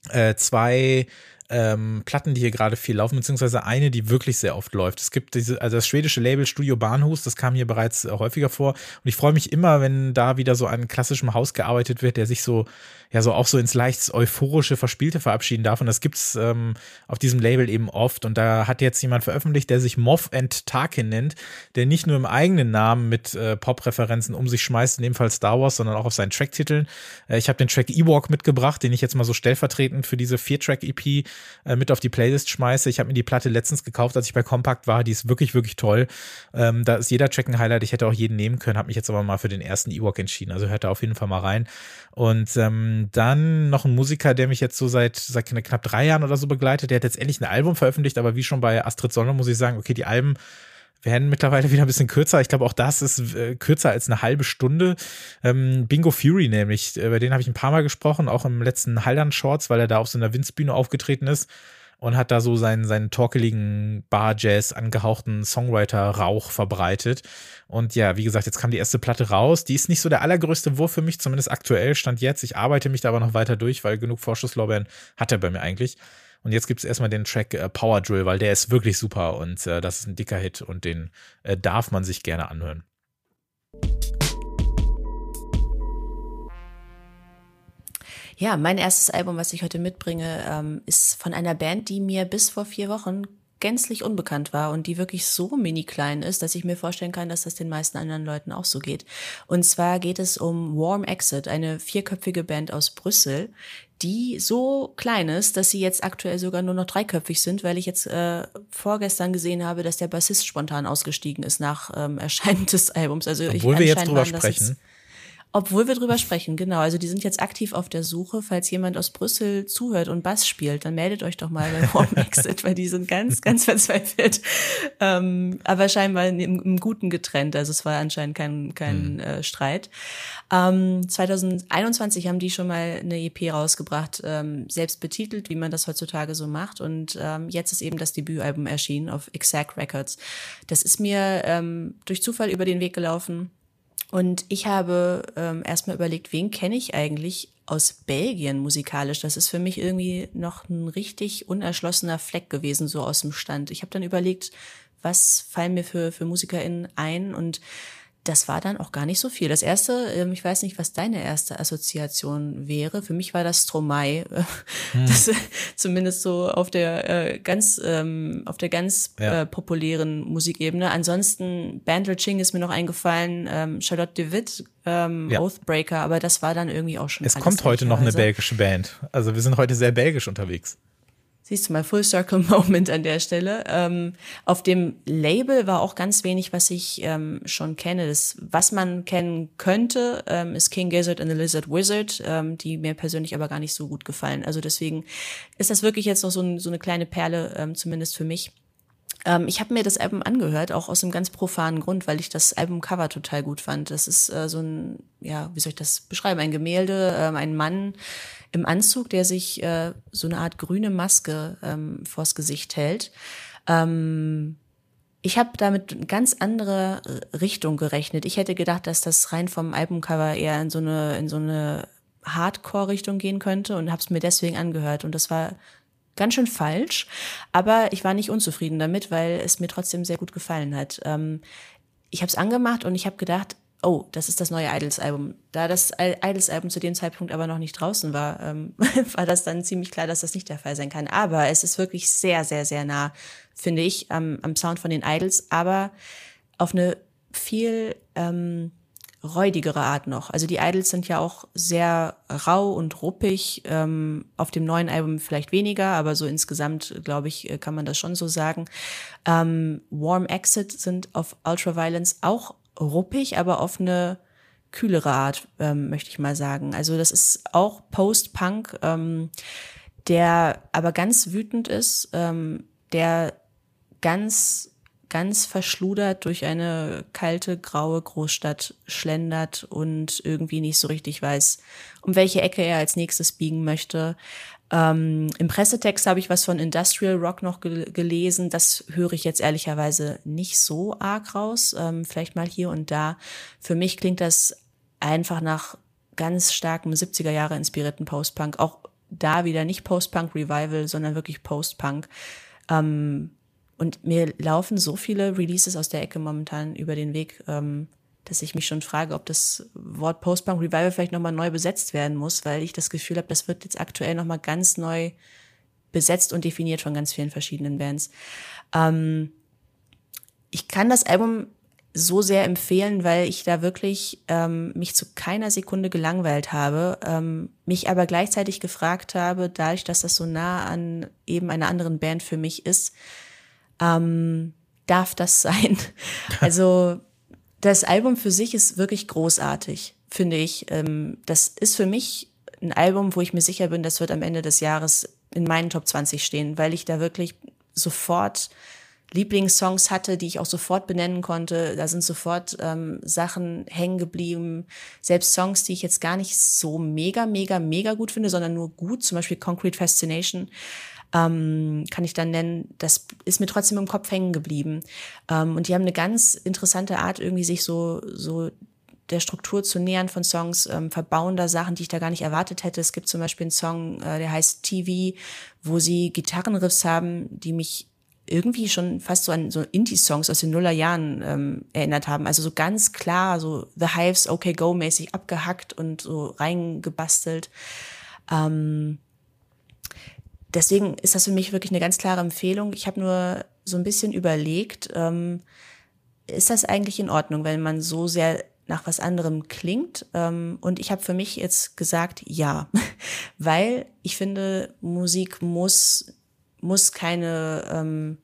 äh, zwei ähm, Platten, die hier gerade viel laufen, beziehungsweise eine, die wirklich sehr oft läuft. Es gibt diese, also das schwedische Label Studio Bahnhus, das kam hier bereits äh, häufiger vor. Und ich freue mich immer, wenn da wieder so an klassischem Haus gearbeitet wird, der sich so, ja, so auch so ins leicht euphorische, verspielte verabschieden darf. Und das gibt's ähm, auf diesem Label eben oft. Und da hat jetzt jemand veröffentlicht, der sich Moff and Tarkin nennt, der nicht nur im eigenen Namen mit äh, Pop-Referenzen um sich schmeißt, in dem Fall Star Wars, sondern auch auf seinen Tracktiteln. Äh, ich habe den Track Ewok mitgebracht, den ich jetzt mal so stellvertretend für diese Vier-Track-EP äh, mit auf die Playlist schmeiße. Ich habe mir die Platte letztens gekauft, als ich bei Compact war. Die ist wirklich, wirklich toll. Ähm, da ist jeder Track ein Highlight. Ich hätte auch jeden nehmen können, habe mich jetzt aber mal für den ersten Ewok entschieden. Also hört da auf jeden Fall mal rein. Und ähm, dann noch ein Musiker, der mich jetzt so seit, seit knapp drei Jahren oder so begleitet. Der hat jetzt endlich ein Album veröffentlicht, aber wie schon bei Astrid Sonne muss ich sagen, okay, die Alben werden mittlerweile wieder ein bisschen kürzer. Ich glaube, auch das ist äh, kürzer als eine halbe Stunde. Ähm, Bingo Fury nämlich, äh, bei denen habe ich ein paar Mal gesprochen, auch im letzten Haldern Shorts, weil er da auf so einer Winzbühne aufgetreten ist und hat da so seinen, seinen torkeligen Bar-Jazz angehauchten Songwriter-Rauch verbreitet. Und ja, wie gesagt, jetzt kam die erste Platte raus. Die ist nicht so der allergrößte Wurf für mich, zumindest aktuell stand jetzt. Ich arbeite mich da aber noch weiter durch, weil genug Vorschusslorbeeren hat er bei mir eigentlich. Und jetzt gibt es erstmal den Track äh, Power Drill, weil der ist wirklich super und äh, das ist ein dicker Hit und den äh, darf man sich gerne anhören. Ja, mein erstes Album, was ich heute mitbringe, ähm, ist von einer Band, die mir bis vor vier Wochen gänzlich unbekannt war und die wirklich so mini klein ist, dass ich mir vorstellen kann, dass das den meisten anderen Leuten auch so geht. Und zwar geht es um Warm Exit, eine vierköpfige Band aus Brüssel, die so klein ist, dass sie jetzt aktuell sogar nur noch dreiköpfig sind, weil ich jetzt äh, vorgestern gesehen habe, dass der Bassist spontan ausgestiegen ist nach ähm, Erscheinen [laughs] des Albums. Also Obwohl ich, wir jetzt drüber sprechen. Obwohl wir drüber sprechen, genau. Also die sind jetzt aktiv auf der Suche. Falls jemand aus Brüssel zuhört und Bass spielt, dann meldet euch doch mal bei [laughs] Warm Exit, weil die sind ganz, ganz verzweifelt. Ähm, aber scheinbar im, im, Guten getrennt. Also es war anscheinend kein, kein mhm. äh, Streit. Ähm, 2021 haben die schon mal eine EP rausgebracht, ähm, selbst betitelt, wie man das heutzutage so macht. Und ähm, jetzt ist eben das Debütalbum erschienen auf Exact Records. Das ist mir ähm, durch Zufall über den Weg gelaufen und ich habe ähm, erstmal überlegt, wen kenne ich eigentlich aus Belgien musikalisch? Das ist für mich irgendwie noch ein richtig unerschlossener Fleck gewesen, so aus dem Stand. Ich habe dann überlegt, was fallen mir für, für MusikerInnen ein und das war dann auch gar nicht so viel. Das erste, ähm, ich weiß nicht, was deine erste Assoziation wäre. Für mich war das Stromae. Hm. Das, zumindest so auf der äh, ganz, ähm, auf der ganz ja. äh, populären Musikebene. Ansonsten Bandel Ching ist mir noch eingefallen, ähm, Charlotte de Witt, ähm, ja. Oathbreaker, aber das war dann irgendwie auch schon. Es kommt heute noch eine belgische Band. Also wir sind heute sehr belgisch unterwegs. Siehst du mal, Full Circle [laughs] Moment an der Stelle. Ähm, auf dem Label war auch ganz wenig, was ich ähm, schon kenne. Das, was man kennen könnte, ähm, ist King Gizzard and the Lizard Wizard, ähm, die mir persönlich aber gar nicht so gut gefallen. Also deswegen ist das wirklich jetzt noch so, ein, so eine kleine Perle, ähm, zumindest für mich. Ähm, ich habe mir das Album angehört, auch aus einem ganz profanen Grund, weil ich das Albumcover total gut fand. Das ist äh, so ein, ja, wie soll ich das beschreiben? Ein Gemälde, ein Mann im Anzug, der sich äh, so eine Art grüne Maske ähm, vors Gesicht hält. Ähm, ich habe damit eine ganz andere Richtung gerechnet. Ich hätte gedacht, dass das rein vom Albumcover eher in so eine in so eine Hardcore-Richtung gehen könnte und habe es mir deswegen angehört. Und das war ganz schön falsch, aber ich war nicht unzufrieden damit, weil es mir trotzdem sehr gut gefallen hat. Ähm, ich habe es angemacht und ich habe gedacht, oh, das ist das neue Idols-Album. Da das Idols-Album zu dem Zeitpunkt aber noch nicht draußen war, ähm, [laughs] war das dann ziemlich klar, dass das nicht der Fall sein kann. Aber es ist wirklich sehr, sehr, sehr nah, finde ich, am, am Sound von den Idols, aber auf eine viel ähm, räudigere Art noch. Also die Idols sind ja auch sehr rau und ruppig. Ähm, auf dem neuen Album vielleicht weniger, aber so insgesamt, glaube ich, äh, kann man das schon so sagen. Ähm, Warm Exit sind auf Ultraviolence auch ruppig, aber auf eine kühlere Art, ähm, möchte ich mal sagen. Also das ist auch Post-Punk, ähm, der aber ganz wütend ist, ähm, der ganz ganz verschludert durch eine kalte, graue Großstadt schlendert und irgendwie nicht so richtig weiß, um welche Ecke er als nächstes biegen möchte. Ähm, Im Pressetext habe ich was von Industrial Rock noch ge gelesen. Das höre ich jetzt ehrlicherweise nicht so arg raus. Ähm, vielleicht mal hier und da. Für mich klingt das einfach nach ganz starkem 70er Jahre inspirierten Post-Punk. Auch da wieder nicht Post-Punk Revival, sondern wirklich Post-Punk. Ähm, und mir laufen so viele Releases aus der Ecke momentan über den Weg, ähm, dass ich mich schon frage, ob das Wort Post-Punk Revival vielleicht nochmal neu besetzt werden muss, weil ich das Gefühl habe, das wird jetzt aktuell nochmal ganz neu besetzt und definiert von ganz vielen verschiedenen Bands. Ähm, ich kann das Album so sehr empfehlen, weil ich da wirklich ähm, mich zu keiner Sekunde gelangweilt habe, ähm, mich aber gleichzeitig gefragt habe, dadurch, dass das so nah an eben einer anderen Band für mich ist, ähm, darf das sein? [laughs] Also das Album für sich ist wirklich großartig, finde ich. Ähm, das ist für mich ein Album, wo ich mir sicher bin, das wird am Ende des Jahres in meinen Top 20 stehen, weil ich da wirklich sofort Lieblingssongs hatte, die ich auch sofort benennen konnte. Da sind sofort ähm, Sachen hängen geblieben. Selbst Songs, die ich jetzt gar nicht so mega, mega, mega gut finde, sondern nur gut, zum Beispiel Concrete Fascination, ähm, kann ich dann nennen, das ist mir trotzdem im Kopf hängen geblieben. Ähm, und die haben eine ganz interessante Art, irgendwie sich so, so der Struktur zu nähern von Songs, ähm, verbauen da Sachen, die ich da gar nicht erwartet hätte. Es gibt zum Beispiel einen Song, äh, der heißt TV, wo sie Gitarrenriffs haben, die mich irgendwie schon fast so an so Indie-Songs aus den Nullerjahren ähm, erinnert haben. Also so ganz klar, so The Hives, Okay Go mäßig abgehackt und so reingebastelt. Ähm, deswegen ist das für mich wirklich eine ganz klare Empfehlung. Ich habe nur so ein bisschen überlegt, ähm, ist das eigentlich in Ordnung, wenn man so sehr nach was anderem klingt? Ähm, und ich habe für mich jetzt gesagt, ja, [laughs] weil ich finde, Musik muss muss keine, ähm,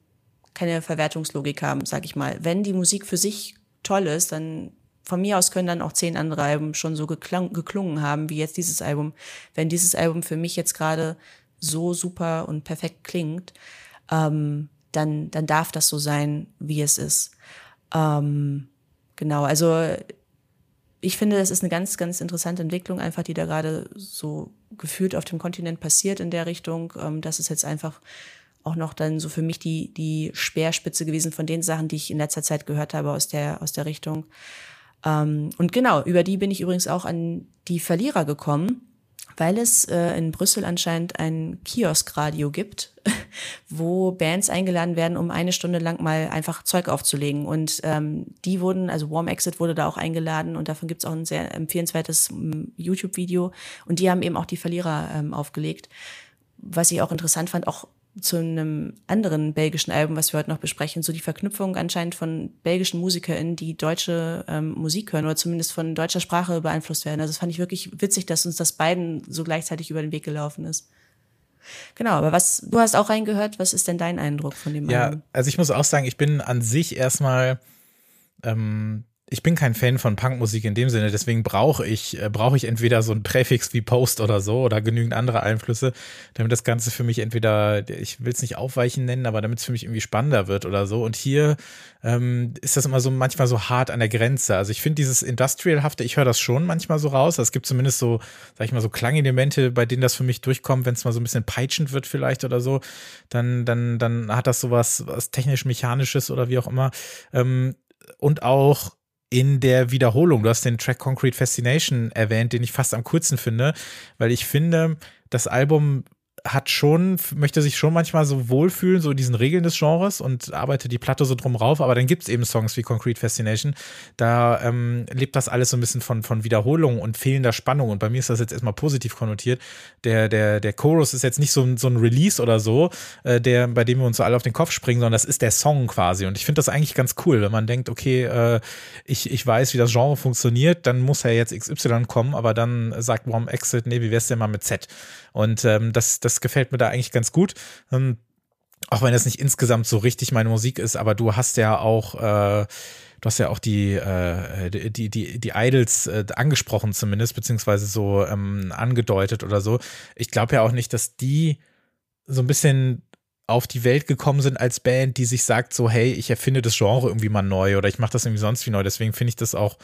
keine Verwertungslogik haben, sag ich mal. Wenn die Musik für sich toll ist, dann von mir aus können dann auch zehn andere Alben schon so geklang, geklungen haben, wie jetzt dieses Album. Wenn dieses Album für mich jetzt gerade so super und perfekt klingt, ähm, dann, dann darf das so sein, wie es ist. Ähm, genau, also ich finde, das ist eine ganz, ganz interessante Entwicklung, einfach, die da gerade so gefühlt auf dem Kontinent passiert in der Richtung. Ähm, das ist jetzt einfach auch noch dann so für mich die, die Speerspitze gewesen von den Sachen, die ich in letzter Zeit gehört habe aus der, aus der Richtung. Ähm, und genau, über die bin ich übrigens auch an die Verlierer gekommen weil es äh, in Brüssel anscheinend ein Kioskradio gibt, [laughs] wo Bands eingeladen werden, um eine Stunde lang mal einfach Zeug aufzulegen. Und ähm, die wurden, also Warm Exit wurde da auch eingeladen und davon gibt's auch ein sehr empfehlenswertes ähm, YouTube-Video. Und die haben eben auch die Verlierer ähm, aufgelegt. Was ich auch interessant fand, auch zu einem anderen belgischen Album, was wir heute noch besprechen, so die Verknüpfung anscheinend von belgischen MusikerInnen, die deutsche ähm, Musik hören oder zumindest von deutscher Sprache beeinflusst werden. Also das fand ich wirklich witzig, dass uns das beiden so gleichzeitig über den Weg gelaufen ist. Genau, aber was, du hast auch reingehört, was ist denn dein Eindruck von dem ja, Album? Ja, also ich muss auch sagen, ich bin an sich erstmal ähm, ich bin kein Fan von Punkmusik in dem Sinne, deswegen brauche ich, äh, brauche ich entweder so ein Präfix wie Post oder so oder genügend andere Einflüsse, damit das Ganze für mich entweder, ich will es nicht aufweichen nennen, aber damit es für mich irgendwie spannender wird oder so. Und hier ähm, ist das immer so manchmal so hart an der Grenze. Also ich finde dieses Industrialhafte, ich höre das schon manchmal so raus. Es gibt zumindest so, sag ich mal, so Klangelemente, bei denen das für mich durchkommt, wenn es mal so ein bisschen peitschend wird vielleicht oder so, dann, dann, dann hat das sowas was technisch-mechanisches oder wie auch immer. Ähm, und auch in der Wiederholung. Du hast den Track Concrete Fascination erwähnt, den ich fast am kurzen finde, weil ich finde, das Album hat schon, möchte sich schon manchmal so wohlfühlen, so diesen Regeln des Genres und arbeitet die Platte so drum rauf, aber dann gibt es eben Songs wie Concrete Fascination, da ähm, lebt das alles so ein bisschen von, von Wiederholung und fehlender Spannung und bei mir ist das jetzt erstmal positiv konnotiert. Der, der, der Chorus ist jetzt nicht so, ein so ein Release oder so, äh, der, bei dem wir uns so alle auf den Kopf springen, sondern das ist der Song quasi und ich finde das eigentlich ganz cool, wenn man denkt, okay, äh, ich, ich weiß, wie das Genre funktioniert, dann muss ja jetzt XY kommen, aber dann sagt Warm Exit, nee, wie wär's denn mal mit Z? Und ähm, das, das gefällt mir da eigentlich ganz gut. Ähm, auch wenn das nicht insgesamt so richtig meine Musik ist, aber du hast ja auch, äh, du hast ja auch die, äh, die, die, die Idols äh, angesprochen zumindest, beziehungsweise so ähm, angedeutet oder so. Ich glaube ja auch nicht, dass die so ein bisschen auf die Welt gekommen sind als Band, die sich sagt so, hey, ich erfinde das Genre irgendwie mal neu oder ich mache das irgendwie sonst wie neu. Deswegen finde ich das auch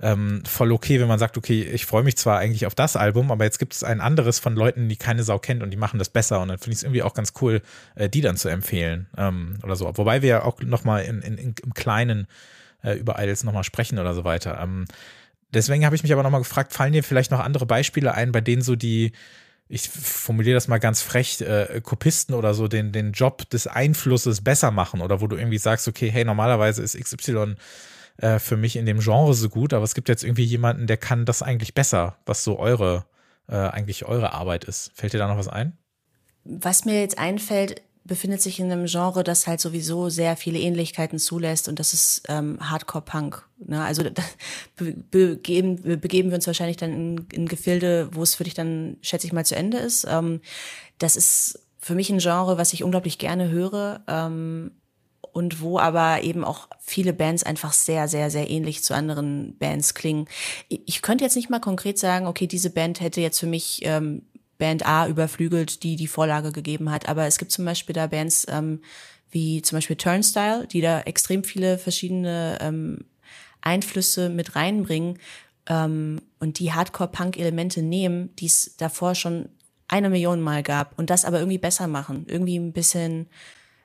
ähm, voll okay, wenn man sagt, okay, ich freue mich zwar eigentlich auf das Album, aber jetzt gibt es ein anderes von Leuten, die keine Sau kennt und die machen das besser und dann finde ich es irgendwie auch ganz cool, äh, die dann zu empfehlen ähm, oder so. Wobei wir ja auch nochmal in, in, in, im Kleinen äh, über Idols nochmal sprechen oder so weiter. Ähm, deswegen habe ich mich aber nochmal gefragt, fallen dir vielleicht noch andere Beispiele ein, bei denen so die ich formuliere das mal ganz frech, äh, Kopisten oder so den, den Job des Einflusses besser machen oder wo du irgendwie sagst, okay, hey, normalerweise ist XY äh, für mich in dem Genre so gut, aber es gibt jetzt irgendwie jemanden, der kann das eigentlich besser, was so eure, äh, eigentlich eure Arbeit ist. Fällt dir da noch was ein? Was mir jetzt einfällt, befindet sich in einem Genre, das halt sowieso sehr viele Ähnlichkeiten zulässt und das ist ähm, Hardcore-Punk. Ne? Also [laughs] da begeben, begeben wir uns wahrscheinlich dann in, in Gefilde, wo es für dich dann, schätze ich mal, zu Ende ist. Ähm, das ist für mich ein Genre, was ich unglaublich gerne höre. Ähm, und wo aber eben auch viele Bands einfach sehr, sehr, sehr ähnlich zu anderen Bands klingen. Ich könnte jetzt nicht mal konkret sagen, okay, diese Band hätte jetzt für mich ähm, Band A überflügelt, die die Vorlage gegeben hat, aber es gibt zum Beispiel da Bands ähm, wie zum Beispiel Turnstile, die da extrem viele verschiedene ähm, Einflüsse mit reinbringen ähm, und die Hardcore-Punk-Elemente nehmen, die es davor schon eine Million Mal gab und das aber irgendwie besser machen, irgendwie ein bisschen,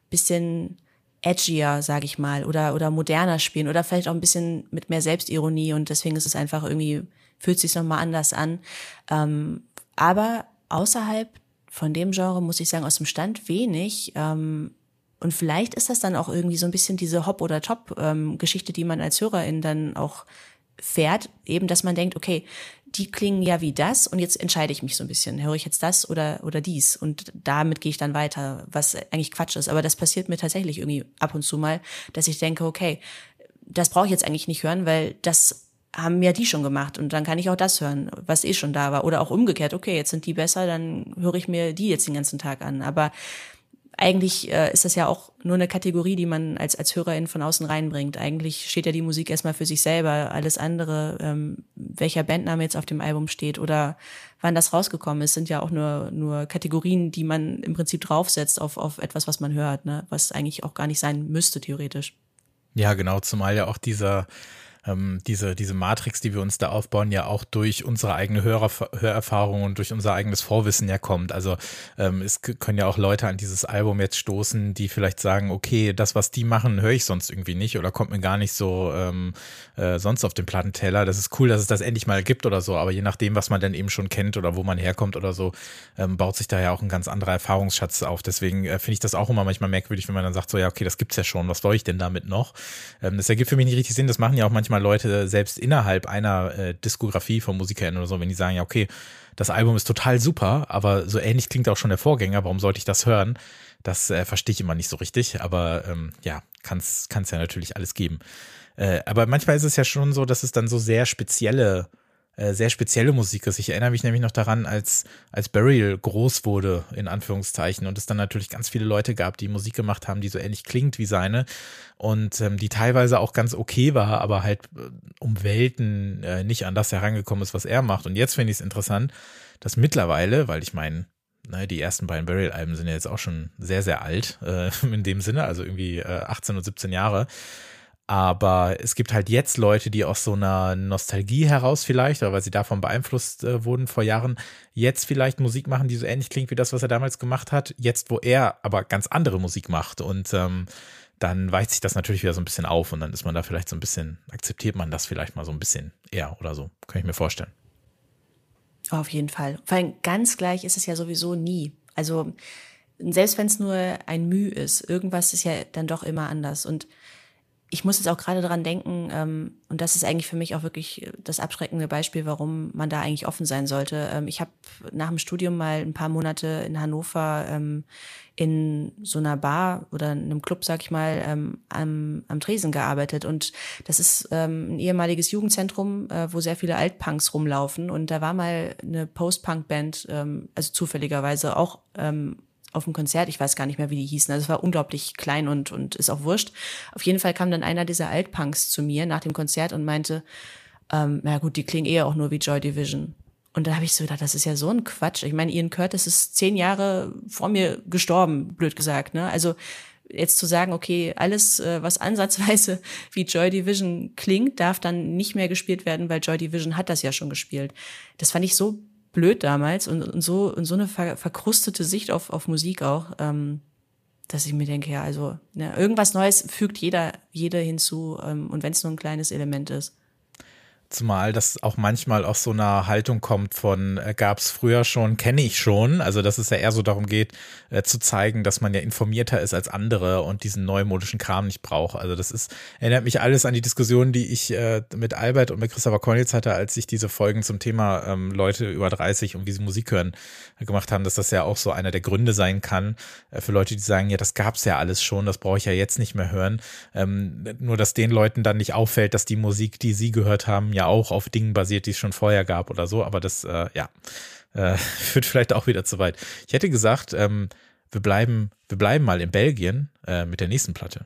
bisschen edgier, sage ich mal, oder, oder moderner spielen oder vielleicht auch ein bisschen mit mehr Selbstironie und deswegen ist es einfach irgendwie, fühlt sich nochmal anders an. Ähm, aber außerhalb von dem Genre, muss ich sagen, aus dem Stand wenig. Ähm, und vielleicht ist das dann auch irgendwie so ein bisschen diese Hop- oder Top-Geschichte, ähm, die man als Hörerin dann auch fährt, eben, dass man denkt, okay, die klingen ja wie das und jetzt entscheide ich mich so ein bisschen. Höre ich jetzt das oder, oder dies? Und damit gehe ich dann weiter, was eigentlich Quatsch ist. Aber das passiert mir tatsächlich irgendwie ab und zu mal, dass ich denke, okay, das brauche ich jetzt eigentlich nicht hören, weil das haben ja die schon gemacht und dann kann ich auch das hören, was eh schon da war. Oder auch umgekehrt, okay, jetzt sind die besser, dann höre ich mir die jetzt den ganzen Tag an. Aber eigentlich äh, ist das ja auch nur eine Kategorie, die man als, als Hörerin von außen reinbringt. Eigentlich steht ja die Musik erstmal für sich selber. Alles andere, ähm, welcher Bandname jetzt auf dem Album steht oder wann das rausgekommen ist, sind ja auch nur, nur Kategorien, die man im Prinzip draufsetzt auf, auf etwas, was man hört, ne? was eigentlich auch gar nicht sein müsste, theoretisch. Ja, genau, zumal ja auch dieser ähm, diese, diese Matrix, die wir uns da aufbauen, ja auch durch unsere eigene Hörer, Hörerfahrung und durch unser eigenes Vorwissen ja kommt. Also ähm, es können ja auch Leute an dieses Album jetzt stoßen, die vielleicht sagen, okay, das, was die machen, höre ich sonst irgendwie nicht oder kommt mir gar nicht so ähm, äh, sonst auf den Plattenteller. Das ist cool, dass es das endlich mal gibt oder so, aber je nachdem, was man dann eben schon kennt oder wo man herkommt oder so, ähm, baut sich da ja auch ein ganz anderer Erfahrungsschatz auf. Deswegen äh, finde ich das auch immer manchmal merkwürdig, wenn man dann sagt, so ja, okay, das gibt's ja schon, was soll ich denn damit noch? Ähm, das ergibt für mich nicht richtig Sinn, das machen ja auch manchmal manchmal Leute selbst innerhalb einer äh, Diskografie von Musikern oder so, wenn die sagen, ja, okay, das Album ist total super, aber so ähnlich klingt auch schon der Vorgänger, warum sollte ich das hören? Das äh, verstehe ich immer nicht so richtig, aber ähm, ja, kann es ja natürlich alles geben. Äh, aber manchmal ist es ja schon so, dass es dann so sehr spezielle äh, sehr spezielle Musik ist. Ich erinnere mich nämlich noch daran, als, als Burial groß wurde, in Anführungszeichen, und es dann natürlich ganz viele Leute gab, die Musik gemacht haben, die so ähnlich klingt wie seine und ähm, die teilweise auch ganz okay war, aber halt äh, um Welten äh, nicht an das herangekommen ist, was er macht. Und jetzt finde ich es interessant, dass mittlerweile, weil ich meine, ne, die ersten beiden Burial-Alben sind ja jetzt auch schon sehr, sehr alt, äh, [laughs] in dem Sinne, also irgendwie äh, 18 und 17 Jahre. Aber es gibt halt jetzt Leute, die aus so einer Nostalgie heraus vielleicht, oder weil sie davon beeinflusst äh, wurden vor Jahren, jetzt vielleicht Musik machen, die so ähnlich klingt wie das, was er damals gemacht hat. Jetzt, wo er aber ganz andere Musik macht. Und ähm, dann weicht sich das natürlich wieder so ein bisschen auf und dann ist man da vielleicht so ein bisschen, akzeptiert man das vielleicht mal so ein bisschen eher oder so. Kann ich mir vorstellen. Auf jeden Fall. Vor allem ganz gleich ist es ja sowieso nie. Also selbst wenn es nur ein Mühe ist, irgendwas ist ja dann doch immer anders. Und ich muss jetzt auch gerade daran denken, ähm, und das ist eigentlich für mich auch wirklich das abschreckende Beispiel, warum man da eigentlich offen sein sollte. Ähm, ich habe nach dem Studium mal ein paar Monate in Hannover ähm, in so einer Bar oder in einem Club, sag ich mal, ähm, am, am Tresen gearbeitet. Und das ist ähm, ein ehemaliges Jugendzentrum, äh, wo sehr viele Altpunks rumlaufen. Und da war mal eine Post-Punk-Band, ähm, also zufälligerweise auch ähm, auf dem Konzert, ich weiß gar nicht mehr, wie die hießen. Also es war unglaublich klein und, und ist auch wurscht. Auf jeden Fall kam dann einer dieser Altpunks zu mir nach dem Konzert und meinte, ähm, na gut, die klingen eher auch nur wie Joy Division. Und da habe ich so gedacht, das ist ja so ein Quatsch. Ich meine, Ian Curtis ist zehn Jahre vor mir gestorben, blöd gesagt. Ne? Also jetzt zu sagen, okay, alles, äh, was ansatzweise [laughs] wie Joy Division klingt, darf dann nicht mehr gespielt werden, weil Joy Division hat das ja schon gespielt. Das fand ich so blöd damals und, und so und so eine ver verkrustete Sicht auf, auf Musik auch, ähm, dass ich mir denke, ja, also ne, irgendwas Neues fügt jeder, jeder hinzu ähm, und wenn es nur ein kleines Element ist. Zumal das auch manchmal aus so einer Haltung kommt von, äh, gab es früher schon, kenne ich schon. Also dass es ja eher so darum geht, äh, zu zeigen, dass man ja informierter ist als andere und diesen neumodischen Kram nicht braucht. Also das ist, erinnert mich alles an die Diskussion, die ich äh, mit Albert und mit Christopher Cornels hatte, als ich diese Folgen zum Thema ähm, Leute über 30 und wie sie Musik hören äh, gemacht haben, dass das ja auch so einer der Gründe sein kann äh, für Leute, die sagen, ja, das gab's ja alles schon, das brauche ich ja jetzt nicht mehr hören. Ähm, nur, dass den Leuten dann nicht auffällt, dass die Musik, die sie gehört haben, ja ja auch auf Dingen basiert, die es schon vorher gab oder so, aber das, äh, ja, äh, [laughs] führt vielleicht auch wieder zu weit. Ich hätte gesagt, ähm, wir bleiben, wir bleiben mal in Belgien äh, mit der nächsten Platte.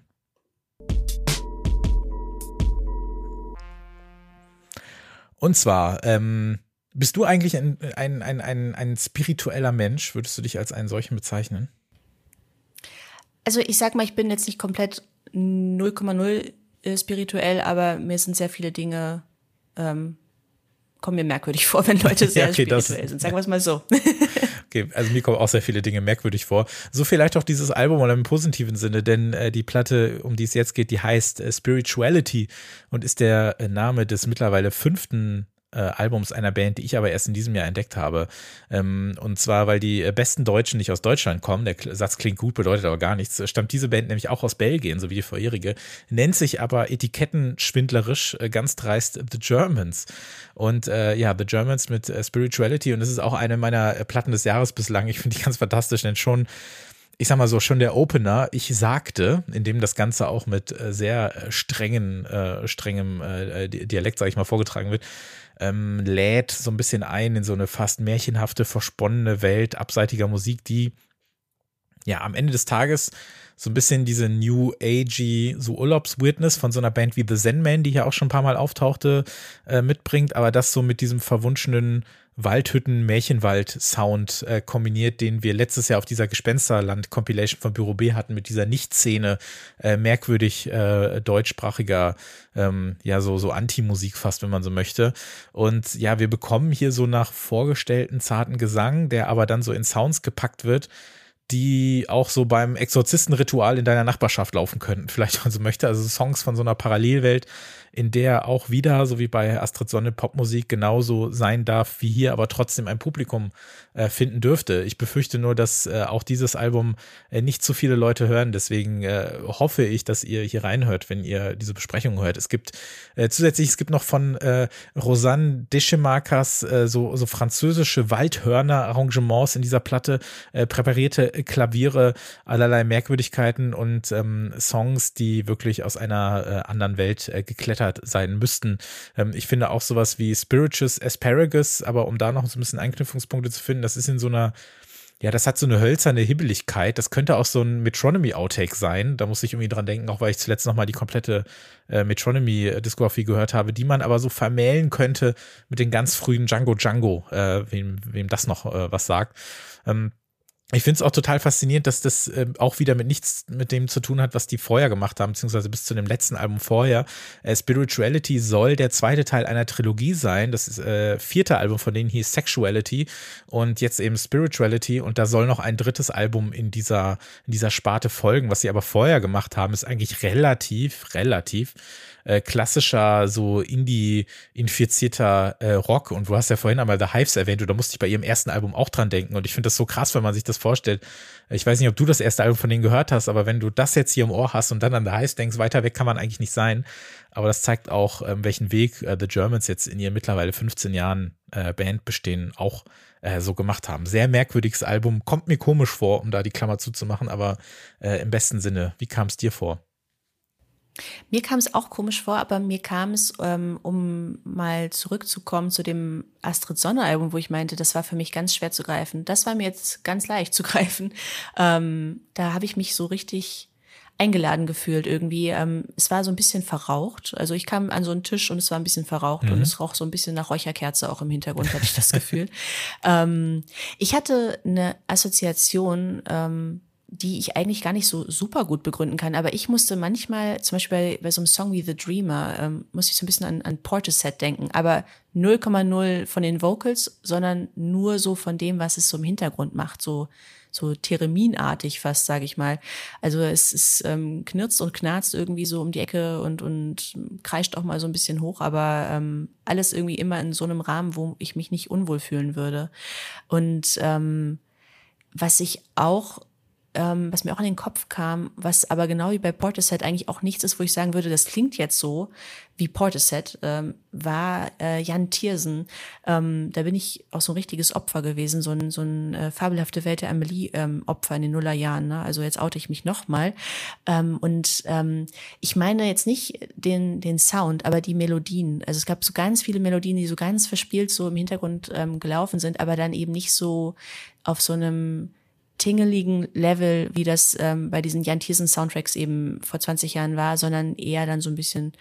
Und zwar, ähm, bist du eigentlich ein, ein, ein, ein, ein spiritueller Mensch? Würdest du dich als einen solchen bezeichnen? Also ich sag mal, ich bin jetzt nicht komplett 0,0 äh, spirituell, aber mir sind sehr viele Dinge ähm, kommen mir merkwürdig vor, wenn Leute [laughs] sehr ja, okay, spirituell das, sind. Sagen wir es mal so. [laughs] okay, also mir kommen auch sehr viele Dinge merkwürdig vor. So vielleicht auch dieses Album oder im positiven Sinne, denn äh, die Platte, um die es jetzt geht, die heißt äh, Spirituality und ist der äh, Name des mittlerweile fünften äh, Albums einer Band, die ich aber erst in diesem Jahr entdeckt habe. Ähm, und zwar, weil die äh, besten Deutschen nicht aus Deutschland kommen. Der Satz klingt gut, bedeutet aber gar nichts. Stammt diese Band nämlich auch aus Belgien, so wie die vorherige, nennt sich aber etikettenschwindlerisch äh, ganz dreist The Germans. Und äh, ja, The Germans mit äh, Spirituality und das ist auch eine meiner Platten des Jahres bislang. Ich finde die ganz fantastisch, denn schon ich sag mal so, schon der Opener, ich sagte, in dem das Ganze auch mit äh, sehr strengen, äh, strengem äh, Dialekt, sag ich mal, vorgetragen wird, ähm, lädt so ein bisschen ein in so eine fast märchenhafte, versponnene Welt abseitiger Musik, die ja am Ende des Tages so ein bisschen diese New Agey, so Urlaubsweirdness von so einer Band wie The Zen Man, die hier auch schon ein paar Mal auftauchte, äh, mitbringt, aber das so mit diesem verwunschenen Waldhütten-Märchenwald-Sound äh, kombiniert, den wir letztes Jahr auf dieser Gespensterland-Compilation von Büro B hatten, mit dieser Nicht-Szene äh, merkwürdig äh, deutschsprachiger, ähm, ja, so, so Anti-Musik fast, wenn man so möchte. Und ja, wir bekommen hier so nach vorgestellten zarten Gesang, der aber dann so in Sounds gepackt wird, die auch so beim Exorzistenritual in deiner Nachbarschaft laufen könnten, [laughs] vielleicht, wenn man so möchte. Also Songs von so einer Parallelwelt, in der auch wieder, so wie bei Astrid Sonne, Popmusik genauso sein darf wie hier, aber trotzdem ein Publikum finden dürfte. Ich befürchte nur, dass äh, auch dieses Album äh, nicht zu viele Leute hören. Deswegen äh, hoffe ich, dass ihr hier reinhört, wenn ihr diese Besprechung hört. Es gibt äh, zusätzlich, es gibt noch von äh, Rosanne Deschemakas äh, so, so französische Waldhörner-Arrangements in dieser Platte, äh, präparierte Klaviere, allerlei Merkwürdigkeiten und ähm, Songs, die wirklich aus einer äh, anderen Welt äh, geklettert sein müssten. Ähm, ich finde auch sowas wie Spirituous Asparagus, aber um da noch so ein bisschen Anknüpfungspunkte zu finden, das ist in so einer ja, das hat so eine hölzerne Hibbeligkeit. Das könnte auch so ein Metronomy-Outtake sein. Da muss ich irgendwie dran denken, auch weil ich zuletzt nochmal die komplette äh, Metronomy-Diskografie gehört habe, die man aber so vermählen könnte mit den ganz frühen Django Django, äh, wem, wem das noch äh, was sagt. Ähm, ich finde es auch total faszinierend, dass das äh, auch wieder mit nichts mit dem zu tun hat, was die vorher gemacht haben, beziehungsweise bis zu dem letzten Album vorher. Äh, Spirituality soll der zweite Teil einer Trilogie sein. Das ist, äh, vierte Album von denen hieß Sexuality und jetzt eben Spirituality und da soll noch ein drittes Album in dieser, in dieser Sparte folgen. Was sie aber vorher gemacht haben, ist eigentlich relativ, relativ äh, klassischer, so Indie-infizierter äh, Rock. Und du hast ja vorhin einmal The Hives erwähnt, da musste ich bei ihrem ersten Album auch dran denken. Und ich finde das so krass, wenn man sich das vorstellt. Ich weiß nicht, ob du das erste Album von denen gehört hast, aber wenn du das jetzt hier im Ohr hast und dann an The Hives denkst, weiter weg kann man eigentlich nicht sein. Aber das zeigt auch, ähm, welchen Weg äh, The Germans jetzt in ihren mittlerweile 15 Jahren äh, Band bestehen auch äh, so gemacht haben. Sehr merkwürdiges Album, kommt mir komisch vor, um da die Klammer zuzumachen, aber im besten Sinne. Wie kam es dir vor? Mir kam es auch komisch vor, aber mir kam es, ähm, um mal zurückzukommen zu dem Astrid Sonne-Album, wo ich meinte, das war für mich ganz schwer zu greifen. Das war mir jetzt ganz leicht zu [laughs] greifen. Ähm, da habe ich mich so richtig eingeladen gefühlt irgendwie. Ähm, es war so ein bisschen verraucht. Also ich kam an so einen Tisch und es war ein bisschen verraucht mhm. und es roch so ein bisschen nach Räucherkerze auch im Hintergrund, hatte ich das [laughs] Gefühl. ähm, ich hatte eine Assoziation, ähm, die ich eigentlich gar nicht so super gut begründen kann. Aber ich musste manchmal, zum Beispiel bei, so einem Song wie The Dreamer, ähm, musste ich so ein bisschen an, an Portishead denken. Aber 0,0 von den Vocals, sondern nur so von dem, was es so im Hintergrund macht. So, so Thereminartig fast, sage ich mal. Also es, es ähm, knirzt und knarzt irgendwie so um die Ecke und, und kreischt auch mal so ein bisschen hoch, aber ähm, alles irgendwie immer in so einem Rahmen, wo ich mich nicht unwohl fühlen würde. Und ähm, was ich auch ähm, was mir auch in den Kopf kam, was aber genau wie bei Portishead eigentlich auch nichts ist, wo ich sagen würde, das klingt jetzt so wie Portishead, ähm, war äh, Jan Thiersen. Ähm, da bin ich auch so ein richtiges Opfer gewesen, so ein, so ein äh, fabelhafte Welt der Amelie-Opfer ähm, in den Nullerjahren. Ne? Also jetzt oute ich mich nochmal. Ähm, und ähm, ich meine jetzt nicht den, den Sound, aber die Melodien. Also es gab so ganz viele Melodien, die so ganz verspielt so im Hintergrund ähm, gelaufen sind, aber dann eben nicht so auf so einem tingeligen Level, wie das ähm, bei diesen Jan Thiersen Soundtracks eben vor 20 Jahren war, sondern eher dann so ein bisschen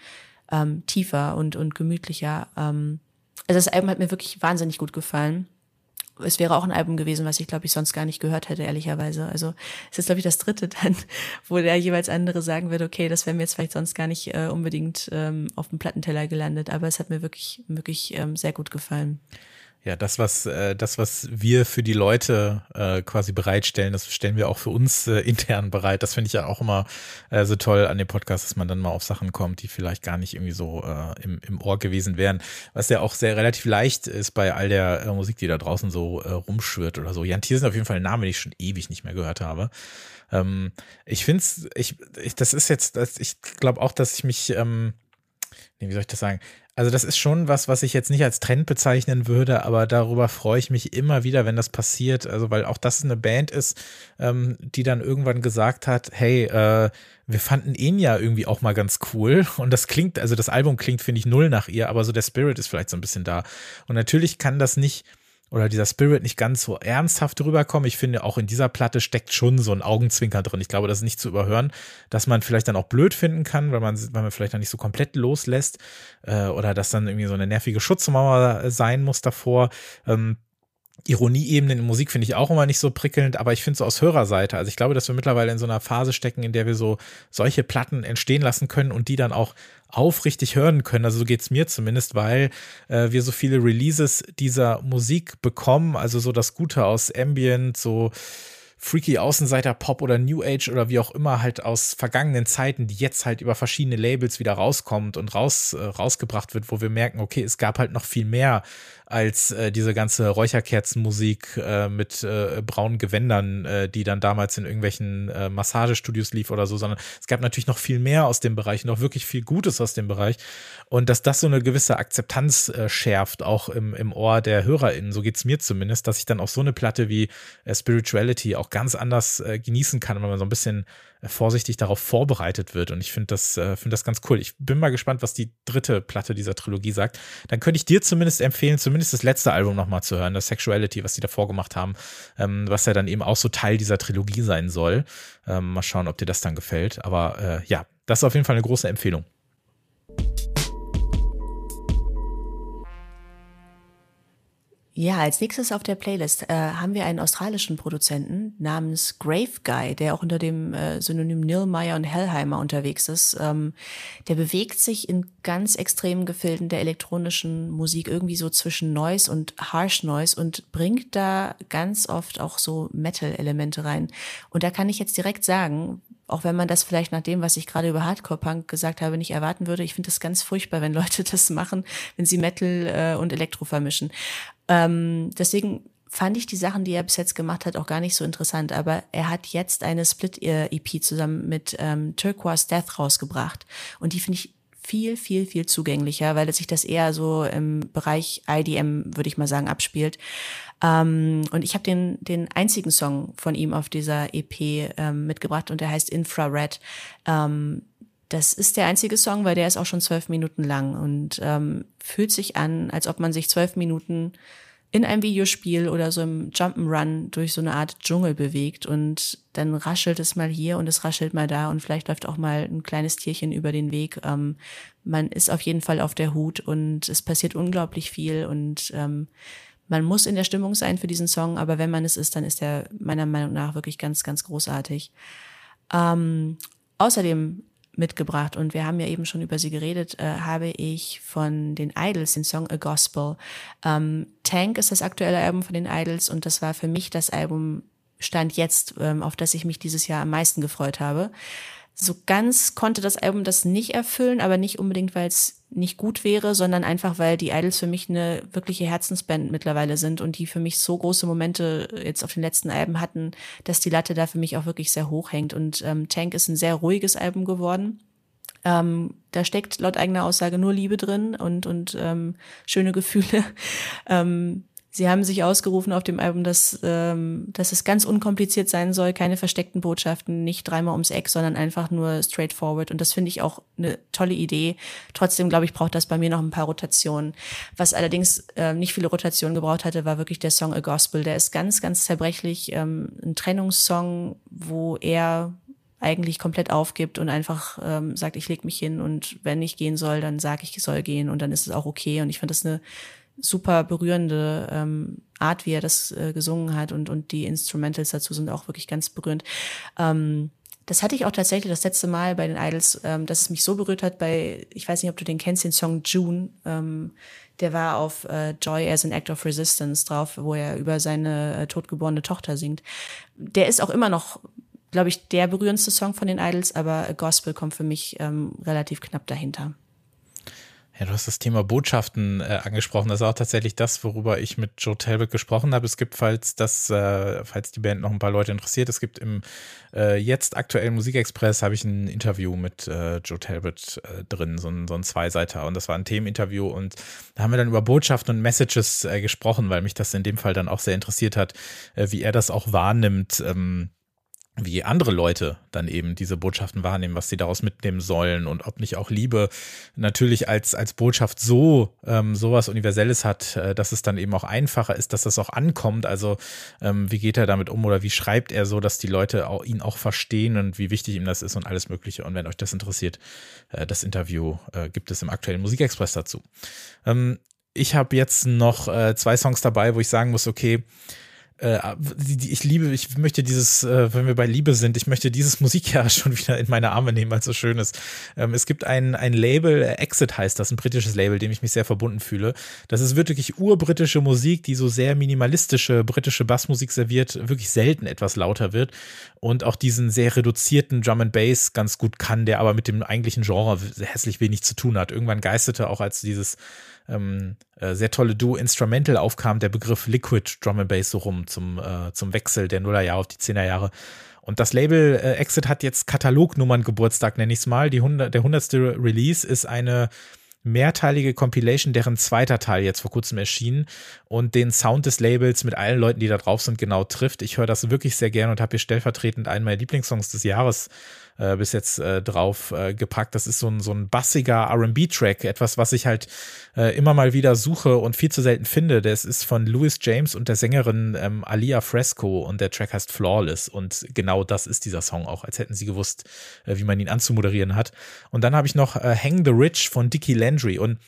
ähm, tiefer und, und gemütlicher. Ähm, also das Album hat mir wirklich wahnsinnig gut gefallen. Es wäre auch ein Album gewesen, was ich glaube ich sonst gar nicht gehört hätte, ehrlicherweise. Also es ist glaube ich das dritte [laughs] dann, wo der jeweils andere sagen wird, okay, das wäre mir jetzt vielleicht sonst gar nicht äh, unbedingt ähm, auf dem Plattenteller gelandet, aber es hat mir wirklich wirklich ähm, sehr gut gefallen. Ja, das, was, äh, das, was wir für die Leute äh, quasi bereitstellen, das stellen wir auch für uns äh, intern bereit. Das finde ich ja auch immer äh, so toll an dem Podcast, dass man dann mal auf Sachen kommt, die vielleicht gar nicht irgendwie so äh, im, im Ohr gewesen wären. Was ja auch sehr relativ leicht ist bei all der äh, Musik, die da draußen so äh, rumschwirrt oder so. Jan Thiersen auf jeden Fall ein Name, den ich schon ewig nicht mehr gehört habe. Ähm, ich finde es, ich, ich, das ist jetzt, das, ich glaube auch, dass ich mich, ähm, nee, wie soll ich das sagen? Also das ist schon was, was ich jetzt nicht als Trend bezeichnen würde, aber darüber freue ich mich immer wieder, wenn das passiert. Also weil auch das eine Band ist, ähm, die dann irgendwann gesagt hat, hey, äh, wir fanden ihn ja irgendwie auch mal ganz cool. Und das klingt, also das Album klingt, finde ich, null nach ihr, aber so der Spirit ist vielleicht so ein bisschen da. Und natürlich kann das nicht oder dieser Spirit nicht ganz so ernsthaft rüberkommen. Ich finde, auch in dieser Platte steckt schon so ein Augenzwinker drin. Ich glaube, das ist nicht zu überhören, dass man vielleicht dann auch blöd finden kann, weil man, weil man vielleicht dann nicht so komplett loslässt äh, oder dass dann irgendwie so eine nervige Schutzmauer sein muss davor. Ähm, Ironieebenen in Musik finde ich auch immer nicht so prickelnd, aber ich finde so aus Hörerseite. Also ich glaube, dass wir mittlerweile in so einer Phase stecken, in der wir so solche Platten entstehen lassen können und die dann auch aufrichtig hören können. Also so geht's mir zumindest, weil äh, wir so viele Releases dieser Musik bekommen. Also so das Gute aus Ambient, so freaky Außenseiter Pop oder New Age oder wie auch immer halt aus vergangenen Zeiten, die jetzt halt über verschiedene Labels wieder rauskommt und raus äh, rausgebracht wird, wo wir merken, okay, es gab halt noch viel mehr als äh, diese ganze Räucherkerzenmusik äh, mit äh, braunen Gewändern, äh, die dann damals in irgendwelchen äh, Massagestudios lief oder so, sondern es gab natürlich noch viel mehr aus dem Bereich, noch wirklich viel Gutes aus dem Bereich. Und dass das so eine gewisse Akzeptanz äh, schärft, auch im, im Ohr der HörerInnen, so geht's mir zumindest, dass ich dann auch so eine Platte wie äh, Spirituality auch ganz anders äh, genießen kann, wenn man so ein bisschen vorsichtig darauf vorbereitet wird. Und ich finde das, äh, finde das ganz cool. Ich bin mal gespannt, was die dritte Platte dieser Trilogie sagt. Dann könnte ich dir zumindest empfehlen, zumindest das letzte Album nochmal zu hören, das Sexuality, was die davor gemacht haben, ähm, was ja dann eben auch so Teil dieser Trilogie sein soll. Ähm, mal schauen, ob dir das dann gefällt. Aber äh, ja, das ist auf jeden Fall eine große Empfehlung. Ja, als nächstes auf der Playlist äh, haben wir einen australischen Produzenten namens Grave Guy, der auch unter dem äh, Synonym Nilmeyer und Hellheimer unterwegs ist. Ähm, der bewegt sich in ganz extremen Gefilden der elektronischen Musik irgendwie so zwischen Noise und Harsh Noise und bringt da ganz oft auch so Metal-Elemente rein. Und da kann ich jetzt direkt sagen, auch wenn man das vielleicht nach dem, was ich gerade über Hardcore-Punk gesagt habe, nicht erwarten würde. Ich finde das ganz furchtbar, wenn Leute [laughs] das machen, wenn sie Metal äh, und Elektro vermischen. Ähm, deswegen fand ich die Sachen, die er bis jetzt gemacht hat, auch gar nicht so interessant. Aber er hat jetzt eine Split-EP zusammen mit ähm, Turquoise Death rausgebracht. Und die finde ich viel, viel, viel zugänglicher, weil sich das eher so im Bereich IDM, würde ich mal sagen, abspielt. Ähm, und ich habe den, den einzigen Song von ihm auf dieser EP ähm, mitgebracht und der heißt Infrared. Ähm, das ist der einzige Song, weil der ist auch schon zwölf Minuten lang und ähm, fühlt sich an, als ob man sich zwölf Minuten in einem Videospiel oder so im Jump'n'Run durch so eine Art Dschungel bewegt und dann raschelt es mal hier und es raschelt mal da und vielleicht läuft auch mal ein kleines Tierchen über den Weg. Ähm, man ist auf jeden Fall auf der Hut und es passiert unglaublich viel und ähm, man muss in der Stimmung sein für diesen Song, aber wenn man es ist, dann ist er meiner Meinung nach wirklich ganz, ganz großartig. Ähm, außerdem mitgebracht und wir haben ja eben schon über sie geredet, äh, habe ich von den Idols den Song A Gospel. Ähm, Tank ist das aktuelle Album von den Idols und das war für mich das Album Stand jetzt, ähm, auf das ich mich dieses Jahr am meisten gefreut habe. So ganz konnte das Album das nicht erfüllen, aber nicht unbedingt, weil es nicht gut wäre, sondern einfach, weil die Idols für mich eine wirkliche Herzensband mittlerweile sind und die für mich so große Momente jetzt auf den letzten Alben hatten, dass die Latte da für mich auch wirklich sehr hoch hängt. Und ähm, Tank ist ein sehr ruhiges Album geworden. Ähm, da steckt laut eigener Aussage nur Liebe drin und, und ähm, schöne Gefühle. [laughs] ähm, Sie haben sich ausgerufen auf dem Album, dass, ähm, dass es ganz unkompliziert sein soll, keine versteckten Botschaften, nicht dreimal ums Eck, sondern einfach nur straightforward. Und das finde ich auch eine tolle Idee. Trotzdem, glaube ich, braucht das bei mir noch ein paar Rotationen. Was allerdings äh, nicht viele Rotationen gebraucht hatte, war wirklich der Song A Gospel. Der ist ganz, ganz zerbrechlich. Ähm, ein Trennungssong, wo er eigentlich komplett aufgibt und einfach ähm, sagt, ich leg mich hin und wenn ich gehen soll, dann sage ich, ich soll gehen und dann ist es auch okay. Und ich fand das eine super berührende ähm, Art, wie er das äh, gesungen hat und, und die Instrumentals dazu sind auch wirklich ganz berührend. Ähm, das hatte ich auch tatsächlich das letzte Mal bei den Idols, ähm, dass es mich so berührt hat bei, ich weiß nicht, ob du den kennst, den Song June. Ähm, der war auf äh, Joy as an Act of Resistance drauf, wo er über seine äh, totgeborene Tochter singt. Der ist auch immer noch, glaube ich, der berührendste Song von den Idols, aber Gospel kommt für mich ähm, relativ knapp dahinter. Ja, du hast das Thema Botschaften äh, angesprochen. Das ist auch tatsächlich das, worüber ich mit Joe Talbot gesprochen habe. Es gibt, falls das, äh, falls die Band noch ein paar Leute interessiert, es gibt im äh, jetzt aktuellen Musikexpress habe ich ein Interview mit äh, Joe Talbot äh, drin, so ein, so ein Zweiseiter. Und das war ein Themeninterview und da haben wir dann über Botschaften und Messages äh, gesprochen, weil mich das in dem Fall dann auch sehr interessiert hat, wie er das auch wahrnimmt. Ähm, wie andere Leute dann eben diese Botschaften wahrnehmen, was sie daraus mitnehmen sollen und ob nicht auch Liebe natürlich als, als Botschaft so ähm, sowas Universelles hat, äh, dass es dann eben auch einfacher ist, dass das auch ankommt. Also ähm, wie geht er damit um oder wie schreibt er so, dass die Leute auch, ihn auch verstehen und wie wichtig ihm das ist und alles Mögliche. Und wenn euch das interessiert, äh, das Interview äh, gibt es im aktuellen Musikexpress dazu. Ähm, ich habe jetzt noch äh, zwei Songs dabei, wo ich sagen muss, okay, ich liebe, ich möchte dieses, äh, wenn wir bei Liebe sind, ich möchte dieses [laughs] Musikjahr schon wieder in meine Arme nehmen, weil es so schön ist. Ähm, es gibt ein, ein Label, äh, Exit heißt das, ein britisches Label, dem ich mich sehr verbunden fühle. Das ist wirklich urbritische Musik, die so sehr minimalistische britische Bassmusik serviert, wirklich selten etwas lauter wird und auch diesen sehr reduzierten Drum and Bass ganz gut kann, der aber mit dem eigentlichen Genre hässlich wenig zu tun hat. Irgendwann geisterte auch als dieses ähm, äh, sehr tolle Duo Instrumental aufkam, der Begriff Liquid Drum and Bass so rum zum, äh, zum Wechsel der Nullerjahre auf die Zehnerjahre. Und das Label äh, Exit hat jetzt Katalognummern Geburtstag, nenne ich es mal. Die 100, der hundertste Release ist eine mehrteilige Compilation, deren zweiter Teil jetzt vor kurzem erschien und den Sound des Labels mit allen Leuten, die da drauf sind, genau trifft. Ich höre das wirklich sehr gerne und habe hier stellvertretend einen meiner Lieblingssongs des Jahres äh, bis jetzt äh, drauf äh, gepackt. Das ist so ein, so ein bassiger RB-Track, etwas, was ich halt äh, immer mal wieder suche und viel zu selten finde. Das ist von Louis James und der Sängerin ähm, Alia Fresco und der Track heißt Flawless. Und genau das ist dieser Song auch, als hätten sie gewusst, äh, wie man ihn anzumoderieren hat. Und dann habe ich noch äh, Hang the Rich von Dickie Landry. Und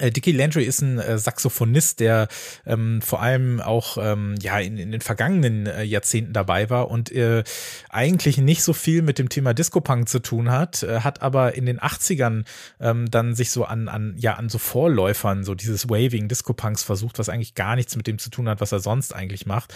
Dickie Landry ist ein äh, Saxophonist, der ähm, vor allem auch ähm, ja in, in den vergangenen äh, Jahrzehnten dabei war und äh, eigentlich nicht so viel mit dem Thema Disco-Punk zu tun hat, äh, hat aber in den 80ern ähm, dann sich so an, an ja an so Vorläufern so dieses Waving Disco-Punks versucht, was eigentlich gar nichts mit dem zu tun hat, was er sonst eigentlich macht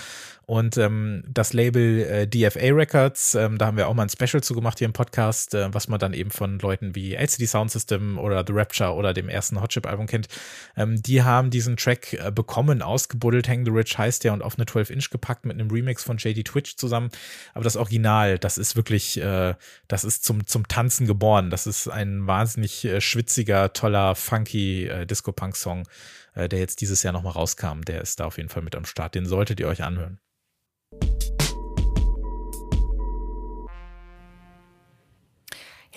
und ähm, das Label äh, DFA Records, ähm, da haben wir auch mal ein Special zu gemacht hier im Podcast, äh, was man dann eben von Leuten wie LCD Sound System oder The Rapture oder dem ersten Hotchip Album kennt. Ähm, die haben diesen Track äh, bekommen, ausgebuddelt. Hang the Rich heißt der und auf eine 12 Inch gepackt mit einem Remix von JD Twitch zusammen. Aber das Original, das ist wirklich, äh, das ist zum, zum Tanzen geboren. Das ist ein wahnsinnig äh, schwitziger, toller, funky äh, Disco-Punk-Song, der jetzt dieses Jahr nochmal rauskam. Der ist da auf jeden Fall mit am Start. Den solltet ihr euch anhören.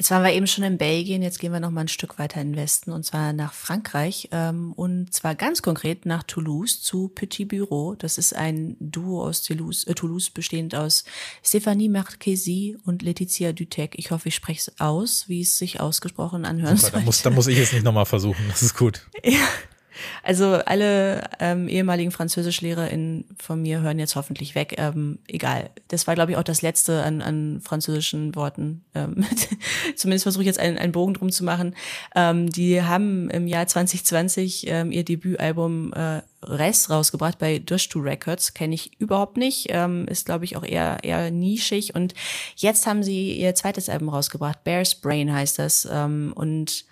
Jetzt waren wir eben schon in Belgien, jetzt gehen wir noch mal ein Stück weiter in den Westen und zwar nach Frankreich ähm, und zwar ganz konkret nach Toulouse zu Petit Bureau. Das ist ein Duo aus Toulouse, äh, Toulouse bestehend aus Stéphanie Marquesi und Laetitia Dutec. Ich hoffe, ich spreche es aus, wie es sich ausgesprochen anhört. Da, muss, da muss ich es nicht nochmal versuchen, das ist gut. [laughs] Ja. Also alle ähm, ehemaligen FranzösischlehrerInnen von mir hören jetzt hoffentlich weg. Ähm, egal. Das war, glaube ich, auch das letzte an, an französischen Worten. Ähm, [laughs] zumindest versuche ich jetzt einen, einen Bogen drum zu machen. Ähm, die haben im Jahr 2020 ähm, ihr Debütalbum äh, Res rausgebracht bei Dush to Records. Kenne ich überhaupt nicht. Ähm, ist, glaube ich, auch eher, eher nischig. Und jetzt haben sie ihr zweites Album rausgebracht. Bear's Brain heißt das. Ähm, und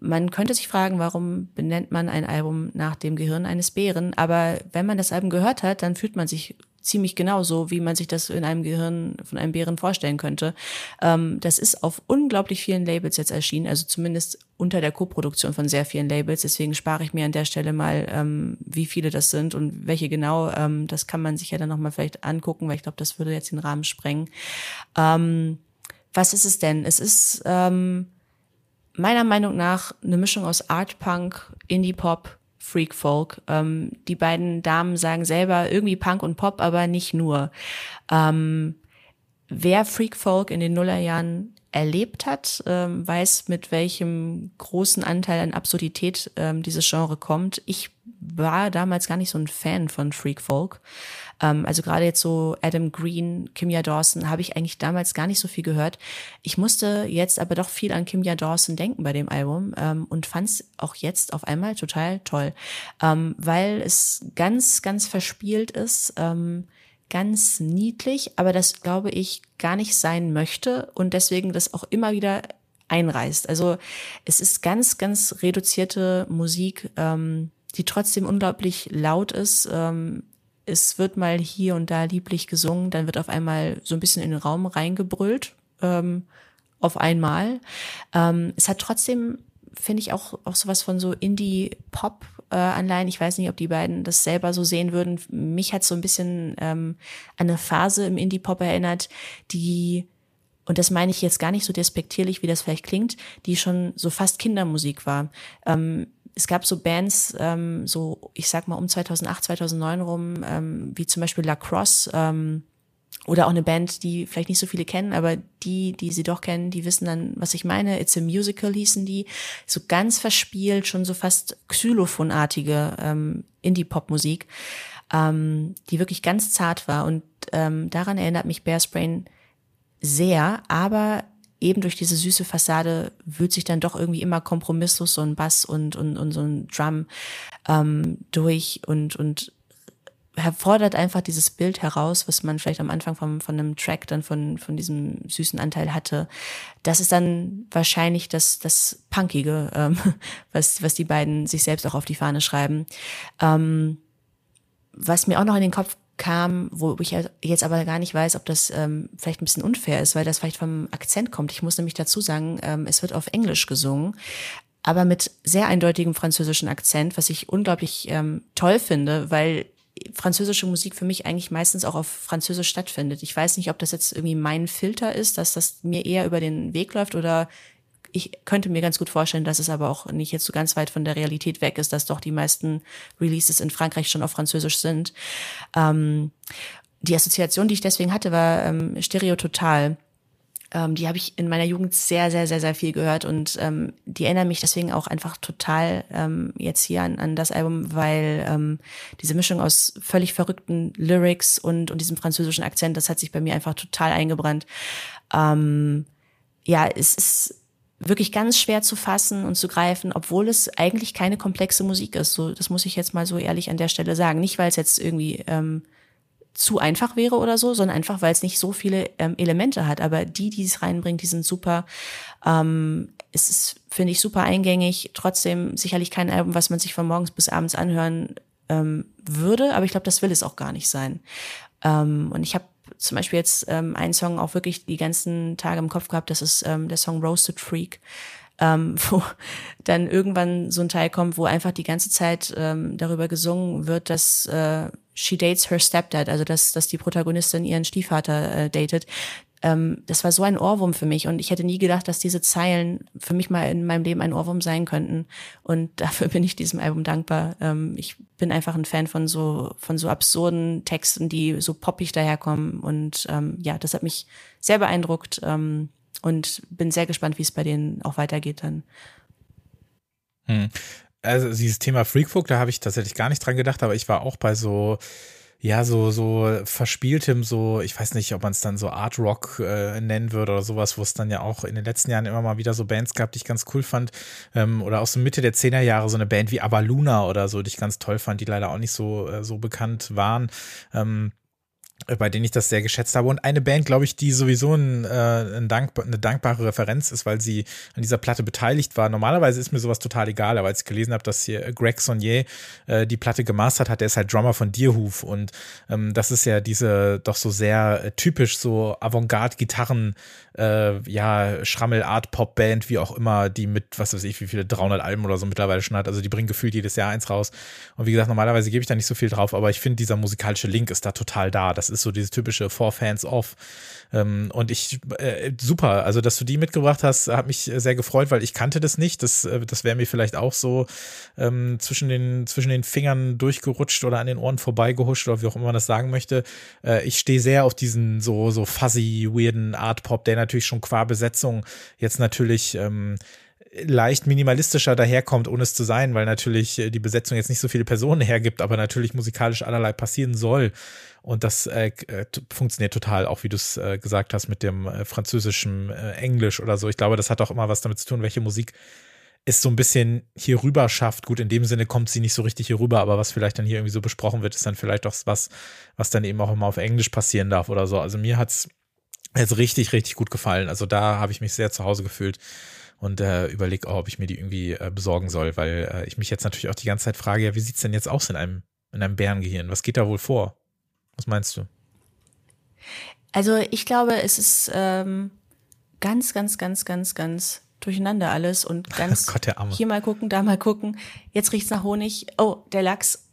man könnte sich fragen, warum benennt man ein Album nach dem Gehirn eines Bären? Aber wenn man das Album gehört hat, dann fühlt man sich ziemlich genauso, wie man sich das in einem Gehirn von einem Bären vorstellen könnte. Ähm, das ist auf unglaublich vielen Labels jetzt erschienen, also zumindest unter der Koproduktion von sehr vielen Labels. Deswegen spare ich mir an der Stelle mal, ähm, wie viele das sind und welche genau. Ähm, das kann man sich ja dann nochmal vielleicht angucken, weil ich glaube, das würde jetzt den Rahmen sprengen. Ähm, was ist es denn? Es ist ähm, meiner Meinung nach eine Mischung aus Art Punk, Indie Pop, Freak Folk. Ähm, die beiden Damen sagen selber irgendwie Punk und Pop, aber nicht nur. Ähm, wer Freak Folk in den Nullerjahren erlebt hat, ähm, weiß, mit welchem großen Anteil an Absurdität ähm, dieses Genre kommt. Ich war damals gar nicht so ein Fan von Freak Folk. Ähm, also gerade jetzt so Adam Green, Kimya Dawson habe ich eigentlich damals gar nicht so viel gehört. Ich musste jetzt aber doch viel an Kimya Dawson denken bei dem Album ähm, und fand es auch jetzt auf einmal total toll, ähm, weil es ganz, ganz verspielt ist. Ähm, ganz niedlich, aber das glaube ich gar nicht sein möchte und deswegen das auch immer wieder einreißt. Also es ist ganz, ganz reduzierte Musik, ähm, die trotzdem unglaublich laut ist. Ähm, es wird mal hier und da lieblich gesungen, dann wird auf einmal so ein bisschen in den Raum reingebrüllt, ähm, auf einmal. Ähm, es hat trotzdem, finde ich, auch, auch sowas von so Indie-Pop äh, Anleihen. Ich weiß nicht, ob die beiden das selber so sehen würden. Mich hat so ein bisschen ähm, an eine Phase im Indie-Pop erinnert, die und das meine ich jetzt gar nicht so despektierlich, wie das vielleicht klingt, die schon so fast Kindermusik war. Ähm, es gab so Bands, ähm, so ich sag mal um 2008, 2009 rum, ähm, wie zum Beispiel La Crosse ähm, oder auch eine Band, die vielleicht nicht so viele kennen, aber die, die sie doch kennen, die wissen dann, was ich meine. It's a Musical hießen die, so ganz verspielt, schon so fast Xylophonartige ähm, Indie-Pop-Musik, ähm, die wirklich ganz zart war und ähm, daran erinnert mich Bear Sprain sehr, aber eben durch diese süße Fassade wühlt sich dann doch irgendwie immer kompromisslos so ein Bass und, und, und so ein Drum ähm, durch und, und fordert einfach dieses Bild heraus, was man vielleicht am Anfang von, von einem Track dann von, von diesem süßen Anteil hatte. Das ist dann wahrscheinlich das, das Punkige, ähm, [laughs] was, was die beiden sich selbst auch auf die Fahne schreiben. Ähm, was mir auch noch in den Kopf kam, wo ich jetzt aber gar nicht weiß, ob das ähm, vielleicht ein bisschen unfair ist, weil das vielleicht vom Akzent kommt. Ich muss nämlich dazu sagen, ähm, es wird auf Englisch gesungen, aber mit sehr eindeutigem französischen Akzent, was ich unglaublich ähm, toll finde, weil französische Musik für mich eigentlich meistens auch auf Französisch stattfindet. Ich weiß nicht, ob das jetzt irgendwie mein Filter ist, dass das mir eher über den Weg läuft oder ich könnte mir ganz gut vorstellen, dass es aber auch nicht jetzt so ganz weit von der Realität weg ist, dass doch die meisten Releases in Frankreich schon auf Französisch sind. Ähm, die Assoziation, die ich deswegen hatte, war ähm, Stereo Total. Ähm, die habe ich in meiner Jugend sehr, sehr, sehr, sehr viel gehört und ähm, die erinnern mich deswegen auch einfach total ähm, jetzt hier an, an das Album, weil ähm, diese Mischung aus völlig verrückten Lyrics und, und diesem französischen Akzent, das hat sich bei mir einfach total eingebrannt. Ähm, ja, es ist wirklich ganz schwer zu fassen und zu greifen, obwohl es eigentlich keine komplexe Musik ist. So, das muss ich jetzt mal so ehrlich an der Stelle sagen. Nicht, weil es jetzt irgendwie ähm, zu einfach wäre oder so, sondern einfach, weil es nicht so viele ähm, Elemente hat. Aber die, die es reinbringt, die sind super. Ähm, es ist, finde ich, super eingängig. Trotzdem sicherlich kein Album, was man sich von morgens bis abends anhören ähm, würde. Aber ich glaube, das will es auch gar nicht sein. Ähm, und ich habe zum Beispiel jetzt ähm, einen Song auch wirklich die ganzen Tage im Kopf gehabt, das ist ähm, der Song Roasted Freak, ähm, [laughs] wo dann irgendwann so ein Teil kommt, wo einfach die ganze Zeit ähm, darüber gesungen wird, dass äh, she dates her stepdad, also dass, dass die Protagonistin ihren Stiefvater äh, datet. Ähm, das war so ein Ohrwurm für mich und ich hätte nie gedacht, dass diese Zeilen für mich mal in meinem Leben ein Ohrwurm sein könnten. Und [laughs] dafür bin ich diesem Album dankbar. Ähm, ich bin einfach ein Fan von so von so absurden Texten, die so poppig daherkommen. Und ähm, ja, das hat mich sehr beeindruckt ähm, und bin sehr gespannt, wie es bei denen auch weitergeht dann. Hm. Also dieses Thema Freakfolk, da habe ich tatsächlich gar nicht dran gedacht, aber ich war auch bei so ja, so, so verspieltem, so, ich weiß nicht, ob man es dann so Art Rock äh, nennen würde oder sowas, wo es dann ja auch in den letzten Jahren immer mal wieder so Bands gab, die ich ganz cool fand. Ähm, oder aus so Mitte der Zehnerjahre so eine Band wie Avaluna oder so, die ich ganz toll fand, die leider auch nicht so, äh, so bekannt waren. Ähm, äh, bei denen ich das sehr geschätzt habe. Und eine Band, glaube ich, die sowieso ein, äh, ein dank eine dankbare Referenz ist, weil sie an dieser Platte beteiligt war. Normalerweise ist mir sowas total egal, aber als ich gelesen habe, dass hier Greg Sonnier äh, die Platte gemastert hat, der ist halt Drummer von Deerhoof und ähm, das ist ja diese doch so sehr äh, typisch so Avantgarde-Gitarren, äh, ja, Schrammel-Art-Pop-Band, wie auch immer, die mit, was weiß ich, wie viele 300 Alben oder so mittlerweile schon hat. Also die bringen gefühlt jedes Jahr eins raus. Und wie gesagt, normalerweise gebe ich da nicht so viel drauf, aber ich finde, dieser musikalische Link ist da total da. Das ist so dieses typische Four Fans Off. Ähm, und ich, äh, super, also dass du die mitgebracht hast, hat mich sehr gefreut, weil ich kannte das nicht. Das, äh, das wäre mir vielleicht auch so ähm, zwischen, den, zwischen den Fingern durchgerutscht oder an den Ohren vorbeigehuscht oder wie auch immer man das sagen möchte. Äh, ich stehe sehr auf diesen so, so fuzzy, weirden Art Pop, der natürlich schon qua Besetzung jetzt natürlich ähm, leicht minimalistischer daherkommt, ohne es zu sein, weil natürlich äh, die Besetzung jetzt nicht so viele Personen hergibt, aber natürlich musikalisch allerlei passieren soll. Und das äh, äh funktioniert total, auch wie du es äh, gesagt hast, mit dem äh, französischen äh, Englisch oder so. Ich glaube, das hat auch immer was damit zu tun, welche Musik es so ein bisschen hier rüber schafft. Gut, in dem Sinne kommt sie nicht so richtig hier rüber, aber was vielleicht dann hier irgendwie so besprochen wird, ist dann vielleicht auch was, was dann eben auch immer auf Englisch passieren darf oder so. Also mir hat's jetzt richtig, richtig gut gefallen. Also da habe ich mich sehr zu Hause gefühlt und äh, überlege auch, ob ich mir die irgendwie äh, besorgen soll, weil äh, ich mich jetzt natürlich auch die ganze Zeit frage, ja, wie sieht's denn jetzt aus in einem, in einem Bärengehirn? Was geht da wohl vor? Was meinst du? Also ich glaube, es ist ähm, ganz, ganz, ganz, ganz, ganz durcheinander alles und [laughs] ganz Gott, der Arme. hier mal gucken, da mal gucken. Jetzt riecht's nach Honig. Oh, der Lachs.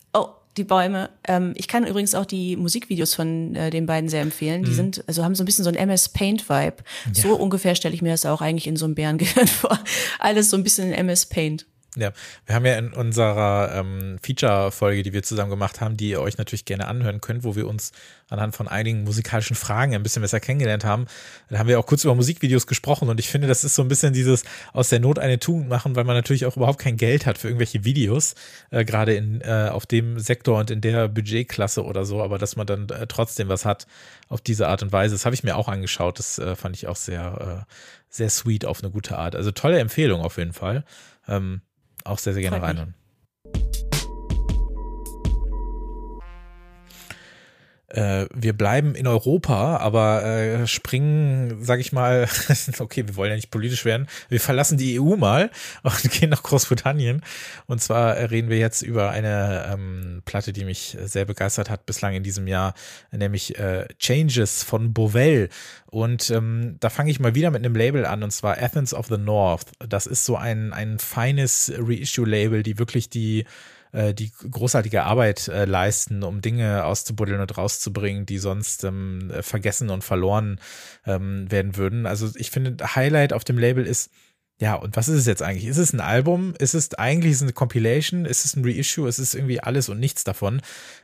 Die Bäume. Ähm, ich kann übrigens auch die Musikvideos von äh, den beiden sehr empfehlen. Die mhm. sind, also haben so ein bisschen so ein MS Paint Vibe. Ja. So ungefähr stelle ich mir das auch eigentlich in so einem Bärengehirn [laughs] vor. Alles so ein bisschen in MS Paint. Ja, wir haben ja in unserer ähm, Feature-Folge, die wir zusammen gemacht haben, die ihr euch natürlich gerne anhören könnt, wo wir uns anhand von einigen musikalischen Fragen ein bisschen besser kennengelernt haben. Da haben wir auch kurz über Musikvideos gesprochen und ich finde, das ist so ein bisschen dieses aus der Not eine Tugend machen, weil man natürlich auch überhaupt kein Geld hat für irgendwelche Videos, äh, gerade in äh, auf dem Sektor und in der Budgetklasse oder so, aber dass man dann äh, trotzdem was hat auf diese Art und Weise. Das habe ich mir auch angeschaut. Das äh, fand ich auch sehr, äh, sehr sweet auf eine gute Art. Also tolle Empfehlung auf jeden Fall. Ähm, auch sehr, sehr gerne reinhören. Äh, wir bleiben in Europa, aber äh, springen, sag ich mal, [laughs] okay, wir wollen ja nicht politisch werden. Wir verlassen die EU mal [laughs] und gehen nach Großbritannien. Und zwar reden wir jetzt über eine ähm, Platte, die mich sehr begeistert hat bislang in diesem Jahr, nämlich äh, Changes von Bovell. Und ähm, da fange ich mal wieder mit einem Label an, und zwar Athens of the North. Das ist so ein, ein feines Reissue-Label, die wirklich die äh, die großartige Arbeit äh, leisten, um Dinge auszubuddeln und rauszubringen, die sonst ähm, vergessen und verloren ähm, werden würden. Also ich finde, Highlight auf dem Label ist, ja, und was ist es jetzt eigentlich? Ist es ein Album? Ist es eigentlich ist es eine Compilation? Ist es ein Reissue? Ist es irgendwie alles und nichts davon?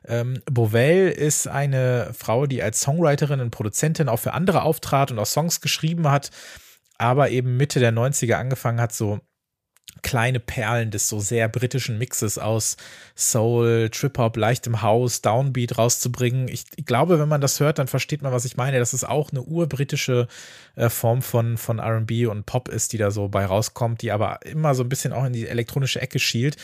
Ähm, Bovell ist eine Frau, die als Songwriterin und Produzentin auch für andere auftrat und auch Songs geschrieben hat, aber eben Mitte der 90er angefangen hat, so kleine Perlen des so sehr britischen Mixes aus Soul, Trip-Hop, leichtem House, Downbeat rauszubringen. Ich, glaube, wenn man das hört, dann versteht man, was ich meine. Das ist auch eine urbritische äh, Form von, von RB und Pop ist, die da so bei rauskommt, die aber immer so ein bisschen auch in die elektronische Ecke schielt.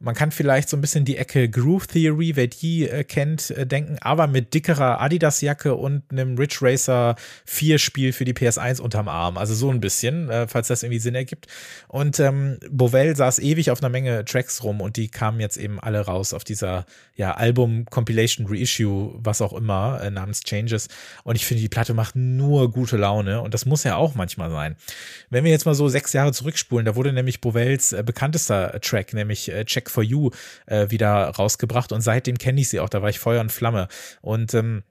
Man kann vielleicht so ein bisschen die Ecke Groove Theory, wer die äh, kennt, äh, denken, aber mit dickerer Adidas-Jacke und einem Ridge Racer 4 Spiel für die PS1 unterm Arm. Also so ein bisschen, äh, falls das irgendwie Sinn ergibt. Und ähm, Bovell saß ewig auf einer Menge Tracks rum und die kamen jetzt eben alle raus auf dieser ja, Album, Compilation, Reissue, was auch immer, äh, namens Changes. Und ich finde, die Platte macht nur gute Laune und das muss ja auch manchmal sein. Wenn wir jetzt mal so sechs Jahre zurückspulen, da wurde nämlich Bovells äh, bekanntester Track, nämlich äh, Check for You, äh, wieder rausgebracht und seitdem kenne ich sie auch, da war ich Feuer und Flamme. Und ähm,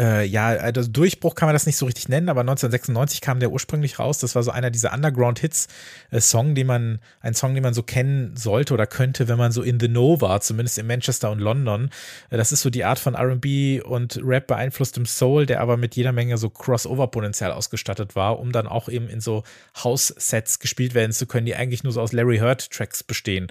äh, ja, also Durchbruch kann man das nicht so richtig nennen, aber 1996 kam der ursprünglich raus. Das war so einer dieser Underground-Hits-Song, äh, den man, ein Song, den man so kennen sollte oder könnte, wenn man so in the know war, zumindest in Manchester und London. Äh, das ist so die Art von R&B und Rap beeinflusstem Soul, der aber mit jeder Menge so Crossover-Potenzial ausgestattet war, um dann auch eben in so House-Sets gespielt werden zu können, die eigentlich nur so aus Larry Hurt-Tracks bestehen.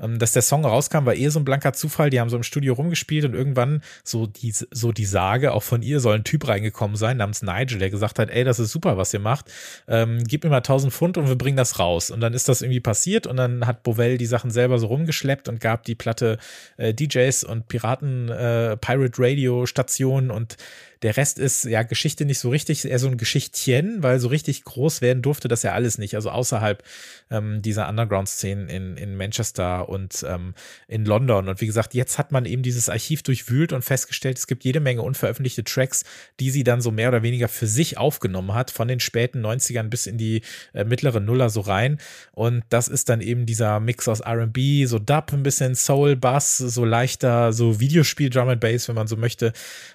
Ähm, dass der Song rauskam, war eh so ein blanker Zufall. Die haben so im Studio rumgespielt und irgendwann so die, so die Sage auch von ihr soll ein Typ reingekommen sein namens Nigel, der gesagt hat, ey, das ist super, was ihr macht. Ähm, gib mir mal 1000 Pfund und wir bringen das raus. Und dann ist das irgendwie passiert und dann hat Bovell die Sachen selber so rumgeschleppt und gab die Platte äh, DJs und Piraten, äh, Pirate Radio Stationen und der Rest ist ja Geschichte nicht so richtig, eher so ein Geschichtchen, weil so richtig groß werden durfte das ja alles nicht. Also außerhalb ähm, dieser Underground-Szenen in, in Manchester und ähm, in London. Und wie gesagt, jetzt hat man eben dieses Archiv durchwühlt und festgestellt, es gibt jede Menge unveröffentlichte Tracks, die sie dann so mehr oder weniger für sich aufgenommen hat, von den späten 90ern bis in die äh, mittleren Nuller so rein. Und das ist dann eben dieser Mix aus RB, so Dub, ein bisschen Soul, Bass, so leichter, so Videospiel, Drum and Bass, wenn man so möchte.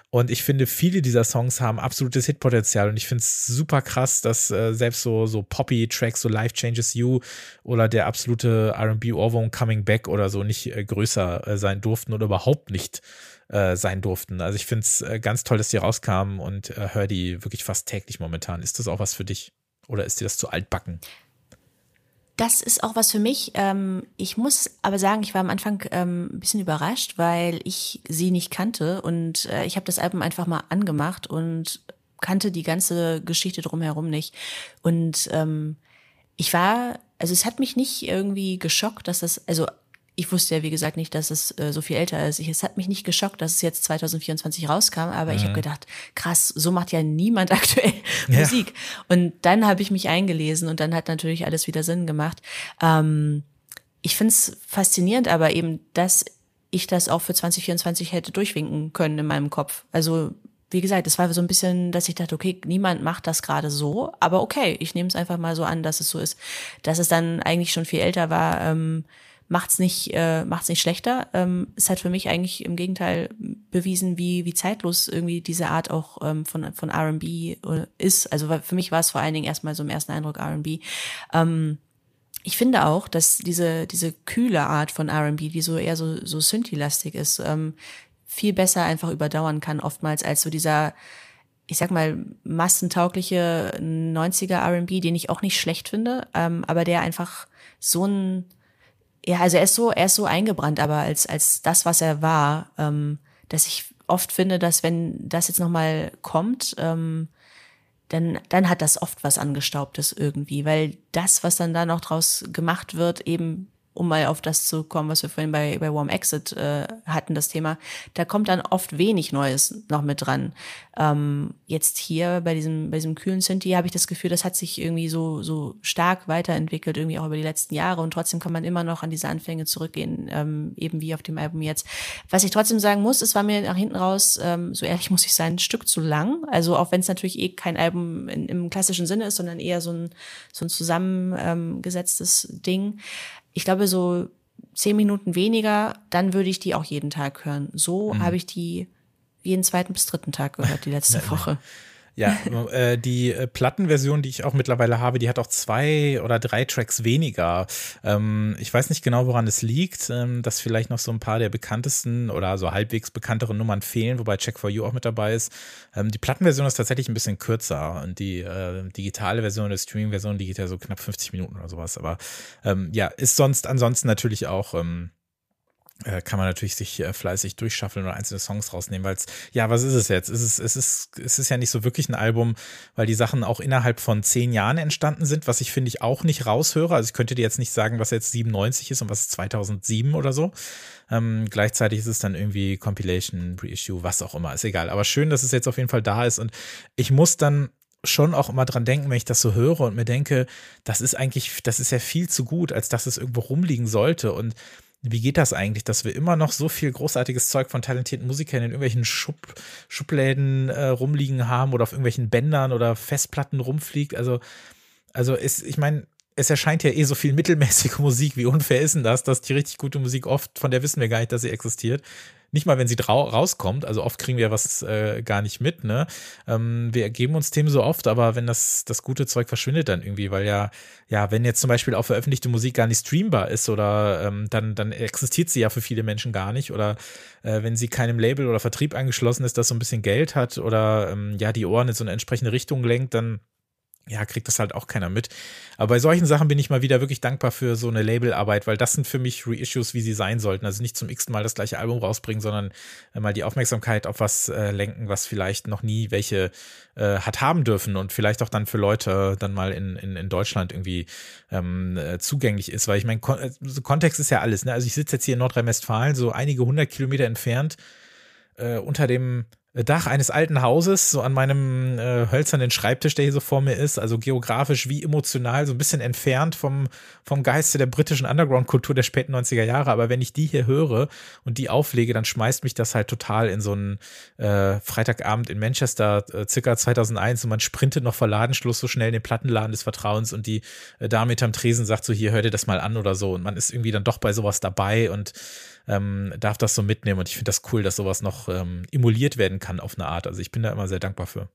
Und ich finde, viele dieser Songs haben absolutes Hitpotenzial. Und ich finde es super krass, dass äh, selbst so, so Poppy-Tracks, so Life Changes You oder der absolute RB-Ohrwurm Coming Back oder so nicht äh, größer äh, sein durften oder überhaupt nicht äh, sein durften. Also ich finde es äh, ganz toll, dass die rauskamen und äh, höre die wirklich fast täglich momentan. Ist das auch was für dich? Oder ist dir das zu altbacken? Das ist auch was für mich. Ähm, ich muss aber sagen, ich war am Anfang ähm, ein bisschen überrascht, weil ich sie nicht kannte und äh, ich habe das Album einfach mal angemacht und kannte die ganze Geschichte drumherum nicht. Und ähm, ich war, also es hat mich nicht irgendwie geschockt, dass das, also ich wusste ja, wie gesagt, nicht, dass es äh, so viel älter ist. Ich, es hat mich nicht geschockt, dass es jetzt 2024 rauskam, aber mhm. ich habe gedacht, krass, so macht ja niemand [laughs] aktuell ja. Musik. Und dann habe ich mich eingelesen und dann hat natürlich alles wieder Sinn gemacht. Ähm, ich finde es faszinierend, aber eben, dass ich das auch für 2024 hätte durchwinken können in meinem Kopf. Also wie gesagt, es war so ein bisschen, dass ich dachte, okay, niemand macht das gerade so, aber okay, ich nehme es einfach mal so an, dass es so ist. Dass es dann eigentlich schon viel älter war, ähm, macht's nicht äh, macht's nicht schlechter. Ähm, es hat für mich eigentlich im Gegenteil bewiesen, wie wie zeitlos irgendwie diese Art auch ähm, von von R&B äh, ist. Also für mich war es vor allen Dingen erstmal so im ersten Eindruck R&B. Ähm, ich finde auch, dass diese diese kühle Art von R&B, die so eher so so Synthi-lastig ist, ähm, viel besser einfach überdauern kann oftmals als so dieser ich sag mal, massentaugliche 90er RB, den ich auch nicht schlecht finde, ähm, aber der einfach so ein ja, also er ist so, er ist so eingebrannt, aber als, als das, was er war, ähm, dass ich oft finde, dass wenn das jetzt nochmal kommt, ähm, dann, dann hat das oft was Angestaubtes irgendwie, weil das, was dann da noch draus gemacht wird, eben um mal auf das zu kommen, was wir vorhin bei, bei Warm Exit äh, hatten, das Thema, da kommt dann oft wenig Neues noch mit dran. Ähm, jetzt hier bei diesem, bei diesem kühlen Synthi habe ich das Gefühl, das hat sich irgendwie so, so stark weiterentwickelt, irgendwie auch über die letzten Jahre und trotzdem kann man immer noch an diese Anfänge zurückgehen, ähm, eben wie auf dem Album jetzt. Was ich trotzdem sagen muss, es war mir nach hinten raus, ähm, so ehrlich muss ich sein, ein Stück zu lang. Also auch wenn es natürlich eh kein Album in, im klassischen Sinne ist, sondern eher so ein, so ein zusammengesetztes Ding ich glaube, so zehn Minuten weniger, dann würde ich die auch jeden Tag hören. So mhm. habe ich die jeden zweiten bis dritten Tag gehört, die letzte [laughs] Woche. Ja, äh, die äh, Plattenversion, die ich auch mittlerweile habe, die hat auch zwei oder drei Tracks weniger. Ähm, ich weiß nicht genau, woran es liegt, ähm, dass vielleicht noch so ein paar der bekanntesten oder so halbwegs bekannteren Nummern fehlen, wobei Check for You auch mit dabei ist. Ähm, die Plattenversion ist tatsächlich ein bisschen kürzer und die äh, digitale Version, die Streaming-Version, die geht ja so knapp 50 Minuten oder sowas. Aber ähm, ja, ist sonst ansonsten natürlich auch ähm, äh, kann man natürlich sich äh, fleißig durchschaffeln oder einzelne Songs rausnehmen, weil es, ja, was ist es jetzt? Es ist, es ist, es ist ja nicht so wirklich ein Album, weil die Sachen auch innerhalb von zehn Jahren entstanden sind, was ich finde ich auch nicht raushöre. Also ich könnte dir jetzt nicht sagen, was jetzt 97 ist und was 2007 oder so. Ähm, gleichzeitig ist es dann irgendwie Compilation, Reissue, was auch immer, ist egal. Aber schön, dass es jetzt auf jeden Fall da ist und ich muss dann schon auch immer dran denken, wenn ich das so höre und mir denke, das ist eigentlich, das ist ja viel zu gut, als dass es irgendwo rumliegen sollte und wie geht das eigentlich, dass wir immer noch so viel großartiges Zeug von talentierten Musikern in irgendwelchen Schub, Schubläden äh, rumliegen haben oder auf irgendwelchen Bändern oder Festplatten rumfliegt? Also, also ist, ich meine, es erscheint ja eh so viel [laughs] mittelmäßige Musik. Wie unfair ist denn das, dass die richtig gute Musik oft, von der wissen wir gar nicht, dass sie existiert. Nicht mal, wenn sie rauskommt. Also oft kriegen wir was äh, gar nicht mit. Ne? Ähm, wir geben uns Themen so oft, aber wenn das, das gute Zeug verschwindet dann irgendwie, weil ja, ja, wenn jetzt zum Beispiel auch veröffentlichte Musik gar nicht streambar ist oder ähm, dann, dann existiert sie ja für viele Menschen gar nicht. Oder äh, wenn sie keinem Label oder Vertrieb angeschlossen ist, das so ein bisschen Geld hat oder ähm, ja, die Ohren in so eine entsprechende Richtung lenkt, dann ja, kriegt das halt auch keiner mit. Aber bei solchen Sachen bin ich mal wieder wirklich dankbar für so eine Labelarbeit, weil das sind für mich Reissues, wie sie sein sollten. Also nicht zum x Mal das gleiche Album rausbringen, sondern äh, mal die Aufmerksamkeit auf was äh, lenken, was vielleicht noch nie welche äh, hat haben dürfen und vielleicht auch dann für Leute dann mal in, in, in Deutschland irgendwie ähm, äh, zugänglich ist. Weil ich meine, Kon so Kontext ist ja alles. Ne? Also ich sitze jetzt hier in Nordrhein-Westfalen, so einige hundert Kilometer entfernt, äh, unter dem Dach eines alten Hauses, so an meinem äh, hölzernen Schreibtisch, der hier so vor mir ist, also geografisch wie emotional, so ein bisschen entfernt vom, vom Geiste der britischen Underground-Kultur der späten 90er Jahre. Aber wenn ich die hier höre und die auflege, dann schmeißt mich das halt total in so einen äh, Freitagabend in Manchester, äh, circa 2001, und man sprintet noch vor Ladenschluss so schnell in den Plattenladen des Vertrauens und die äh, Dame hinterm Tresen sagt so, hier, hör dir das mal an oder so. Und man ist irgendwie dann doch bei sowas dabei und ähm, darf das so mitnehmen. Und ich finde das cool, dass sowas noch ähm, emuliert werden kann auf eine Art. Also ich bin da immer sehr dankbar für.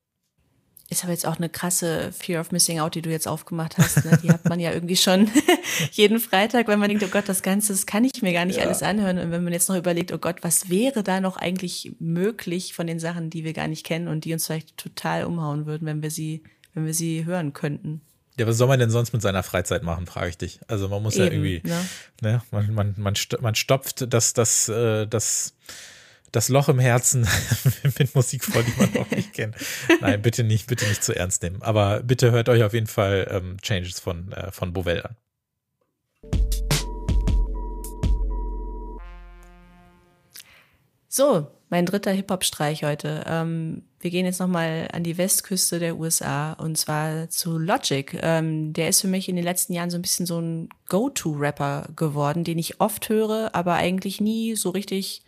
Ist aber jetzt auch eine krasse Fear of Missing Out, die du jetzt aufgemacht hast. Ne? Die hat man ja irgendwie schon [laughs] jeden Freitag, wenn man denkt, oh Gott, das Ganze, das kann ich mir gar nicht ja. alles anhören. Und wenn man jetzt noch überlegt, oh Gott, was wäre da noch eigentlich möglich von den Sachen, die wir gar nicht kennen und die uns vielleicht total umhauen würden, wenn wir sie, wenn wir sie hören könnten. Ja, was soll man denn sonst mit seiner Freizeit machen, frage ich dich. Also man muss Eben, ja irgendwie, ne? ne man, man, man, man stopft das, das, äh, das, das Loch im Herzen [laughs] mit Musik vor, die man noch nicht [laughs] kennt. Nein, bitte nicht, bitte nicht zu ernst nehmen. Aber bitte hört euch auf jeden Fall ähm, Changes von, äh, von Bovell an. So, mein dritter Hip-Hop-Streich heute. Ähm, wir gehen jetzt nochmal an die Westküste der USA und zwar zu Logic. Ähm, der ist für mich in den letzten Jahren so ein bisschen so ein Go-To-Rapper geworden, den ich oft höre, aber eigentlich nie so richtig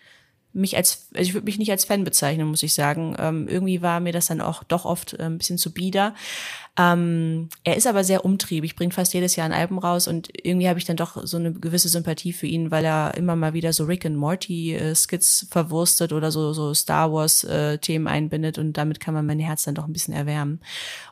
mich als, also ich würde mich nicht als Fan bezeichnen, muss ich sagen. Ähm, irgendwie war mir das dann auch doch oft äh, ein bisschen zu bieder. Ähm, er ist aber sehr umtriebig, bringt fast jedes Jahr ein Album raus und irgendwie habe ich dann doch so eine gewisse Sympathie für ihn, weil er immer mal wieder so Rick and Morty äh, Skits verwurstet oder so so Star Wars äh, Themen einbindet und damit kann man mein Herz dann doch ein bisschen erwärmen.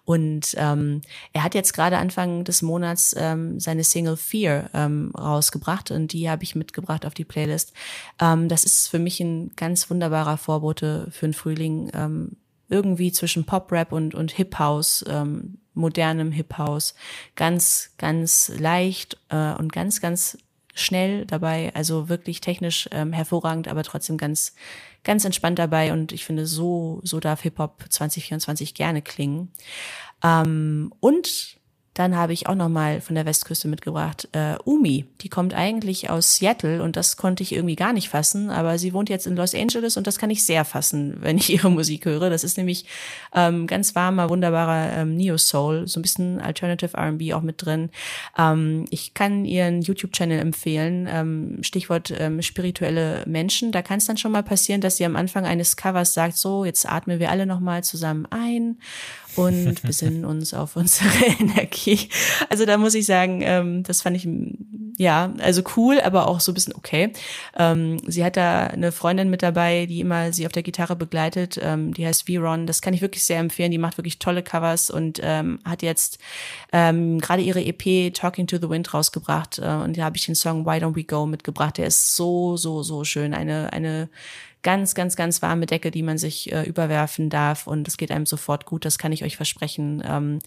Und ähm, er hat jetzt gerade Anfang des Monats ähm, seine Single Fear ähm, rausgebracht und die habe ich mitgebracht auf die Playlist. Ähm, das ist für mich ein ganz wunderbarer Vorbote für den Frühling. Ähm, irgendwie zwischen Pop-Rap und, und Hip-House, ähm, modernem Hip-House, ganz, ganz leicht äh, und ganz, ganz schnell dabei, also wirklich technisch ähm, hervorragend, aber trotzdem ganz, ganz entspannt dabei und ich finde, so, so darf Hip-Hop 2024 gerne klingen. Ähm, und dann habe ich auch noch mal von der Westküste mitgebracht äh, Umi. Die kommt eigentlich aus Seattle und das konnte ich irgendwie gar nicht fassen, aber sie wohnt jetzt in Los Angeles und das kann ich sehr fassen, [laughs] wenn ich ihre Musik höre. Das ist nämlich ähm, ganz warmer, wunderbarer ähm, Neo Soul, so ein bisschen Alternative R&B auch mit drin. Ähm, ich kann ihren YouTube-Channel empfehlen. Ähm, Stichwort ähm, spirituelle Menschen. Da kann es dann schon mal passieren, dass sie am Anfang eines Covers sagt: So, jetzt atmen wir alle noch mal zusammen ein und [laughs] besinnen uns auf unsere [laughs] Energie. Also da muss ich sagen, ähm, das fand ich ja, also cool, aber auch so ein bisschen okay. Ähm, sie hat da eine Freundin mit dabei, die immer sie auf der Gitarre begleitet. Ähm, die heißt Veron. Das kann ich wirklich sehr empfehlen. Die macht wirklich tolle Covers und ähm, hat jetzt ähm, gerade ihre EP Talking to the Wind rausgebracht. Äh, und da habe ich den Song Why Don't We Go mitgebracht. Der ist so, so, so schön. Eine, eine ganz, ganz, ganz warme Decke, die man sich äh, überwerfen darf und es geht einem sofort gut, das kann ich euch versprechen. Ähm,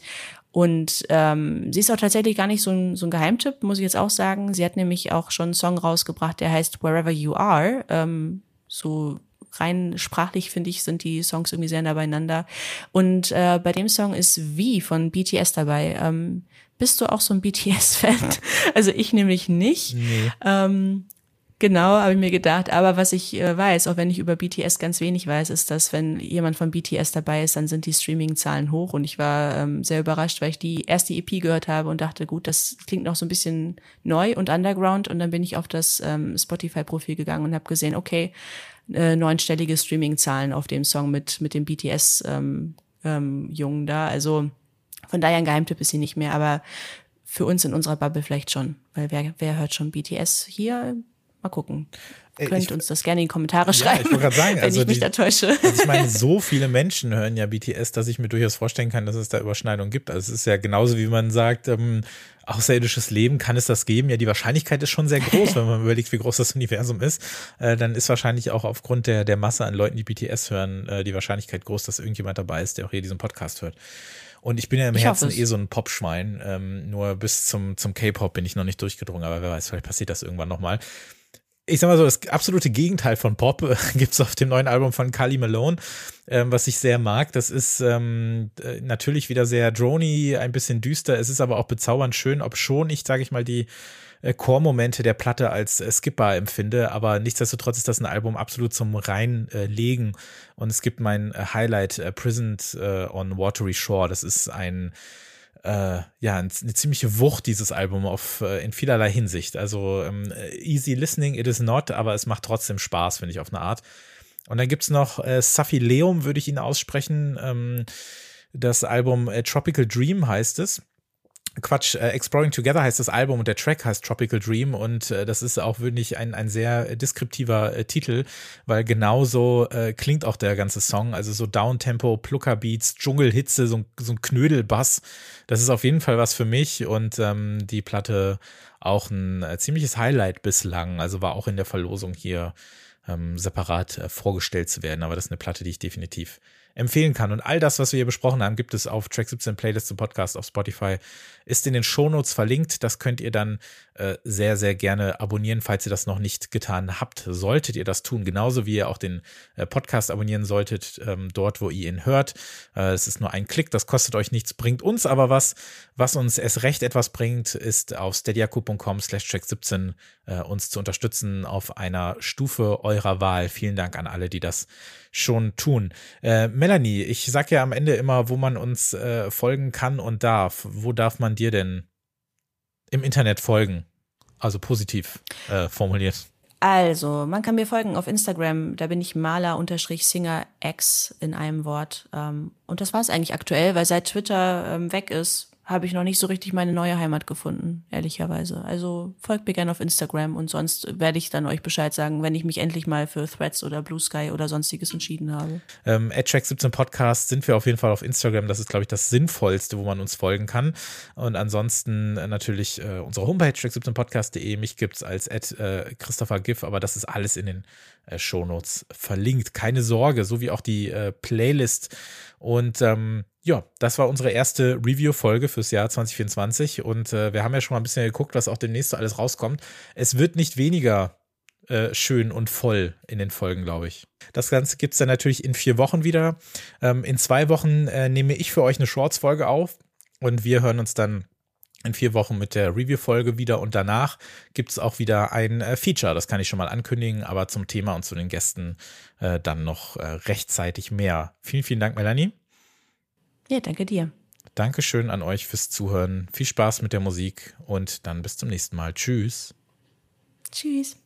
und ähm, sie ist auch tatsächlich gar nicht so ein, so ein Geheimtipp, muss ich jetzt auch sagen. Sie hat nämlich auch schon einen Song rausgebracht, der heißt Wherever You Are. Ähm, so rein sprachlich finde ich, sind die Songs irgendwie sehr nah beieinander. Und äh, bei dem Song ist V von BTS dabei. Ähm, bist du auch so ein BTS-Fan? [laughs] Also ich nämlich nicht. Nee. Ähm, Genau, habe ich mir gedacht. Aber was ich äh, weiß, auch wenn ich über BTS ganz wenig weiß, ist, dass wenn jemand von BTS dabei ist, dann sind die Streaming-Zahlen hoch. Und ich war ähm, sehr überrascht, weil ich die erste EP gehört habe und dachte, gut, das klingt noch so ein bisschen neu und underground. Und dann bin ich auf das ähm, Spotify-Profil gegangen und habe gesehen, okay, äh, neunstellige Streaming-Zahlen auf dem Song mit mit dem BTS ähm, ähm, da. Also von daher ein Geheimtipp ist sie nicht mehr, aber für uns in unserer Bubble vielleicht schon, weil wer, wer hört schon BTS hier? Mal gucken. Könnt ich, uns das gerne in die Kommentare schreiben, ja, ich sagen, wenn also ich mich die, da täusche. Also ich meine, so viele Menschen hören ja BTS, dass ich mir durchaus vorstellen kann, dass es da Überschneidungen gibt. Also es ist ja genauso, wie man sagt, ähm, außerirdisches Leben, kann es das geben? Ja, die Wahrscheinlichkeit ist schon sehr groß, [laughs] wenn man überlegt, wie groß das Universum ist. Äh, dann ist wahrscheinlich auch aufgrund der, der Masse an Leuten, die BTS hören, äh, die Wahrscheinlichkeit groß, dass irgendjemand dabei ist, der auch hier diesen Podcast hört. Und ich bin ja im ich Herzen eh so ein Popschwein. Ähm, nur bis zum, zum K-Pop bin ich noch nicht durchgedrungen, aber wer weiß, vielleicht passiert das irgendwann nochmal ich sag mal so, das absolute Gegenteil von Pop [laughs] gibt's auf dem neuen Album von Carly Malone, ähm, was ich sehr mag. Das ist ähm, äh, natürlich wieder sehr drony, ein bisschen düster. Es ist aber auch bezaubernd schön, ob schon ich, sage ich mal, die äh, Core-Momente der Platte als äh, skippbar empfinde. Aber nichtsdestotrotz ist das ein Album absolut zum Reinlegen. Äh, Und es gibt mein äh, Highlight, äh, Prisoned on Watery Shore. Das ist ein äh, ja, eine ziemliche Wucht, dieses Album, auf, äh, in vielerlei Hinsicht. Also ähm, easy listening, it is not, aber es macht trotzdem Spaß, finde ich, auf eine Art. Und dann gibt's noch äh, Saphileum, würde ich ihn aussprechen. Ähm, das Album äh, Tropical Dream heißt es. Quatsch, äh, Exploring Together heißt das Album und der Track heißt Tropical Dream und äh, das ist auch wirklich ein, ein sehr deskriptiver äh, Titel, weil genauso äh, klingt auch der ganze Song, also so Downtempo, Pluckerbeats, Dschungelhitze, so, so ein Knödelbass, das ist auf jeden Fall was für mich und ähm, die Platte auch ein äh, ziemliches Highlight bislang, also war auch in der Verlosung hier ähm, separat äh, vorgestellt zu werden, aber das ist eine Platte, die ich definitiv empfehlen kann. Und all das, was wir hier besprochen haben, gibt es auf Track 17 Playlist zum Podcast auf Spotify, ist in den Shownotes verlinkt. Das könnt ihr dann äh, sehr, sehr gerne abonnieren, falls ihr das noch nicht getan habt. Solltet ihr das tun, genauso wie ihr auch den äh, Podcast abonnieren solltet, ähm, dort, wo ihr ihn hört. Äh, es ist nur ein Klick, das kostet euch nichts, bringt uns aber was. Was uns erst recht etwas bringt, ist auf steadyakub.com slash track 17 äh, uns zu unterstützen auf einer Stufe eurer Wahl. Vielen Dank an alle, die das schon tun. Äh, Melanie, ich sag ja am Ende immer, wo man uns äh, folgen kann und darf. Wo darf man dir denn im Internet folgen? Also positiv äh, formuliert. Also, man kann mir folgen auf Instagram, da bin ich Maler-Singer-X in einem Wort. Ähm, und das war es eigentlich aktuell, weil seit Twitter ähm, weg ist, habe ich noch nicht so richtig meine neue Heimat gefunden, ehrlicherweise. Also folgt mir gerne auf Instagram und sonst werde ich dann euch Bescheid sagen, wenn ich mich endlich mal für Threads oder Blue Sky oder sonstiges entschieden habe. Ähm, Track 17 Podcast sind wir auf jeden Fall auf Instagram. Das ist, glaube ich, das Sinnvollste, wo man uns folgen kann. Und ansonsten äh, natürlich äh, unsere Homepage track17podcast.de. Mich gibt's als Ad, äh, Christopher Giff, aber das ist alles in den äh, Shownotes verlinkt. Keine Sorge, so wie auch die äh, Playlist. Und ähm, ja, das war unsere erste Review-Folge fürs Jahr 2024 und äh, wir haben ja schon mal ein bisschen geguckt, was auch demnächst so alles rauskommt. Es wird nicht weniger äh, schön und voll in den Folgen, glaube ich. Das Ganze gibt es dann natürlich in vier Wochen wieder. Ähm, in zwei Wochen äh, nehme ich für euch eine Shorts-Folge auf und wir hören uns dann in vier Wochen mit der Review-Folge wieder und danach gibt es auch wieder ein äh, Feature, das kann ich schon mal ankündigen, aber zum Thema und zu den Gästen äh, dann noch äh, rechtzeitig mehr. Vielen, vielen Dank, Melanie. Ja, danke dir. Dankeschön an euch fürs Zuhören. Viel Spaß mit der Musik und dann bis zum nächsten Mal. Tschüss. Tschüss.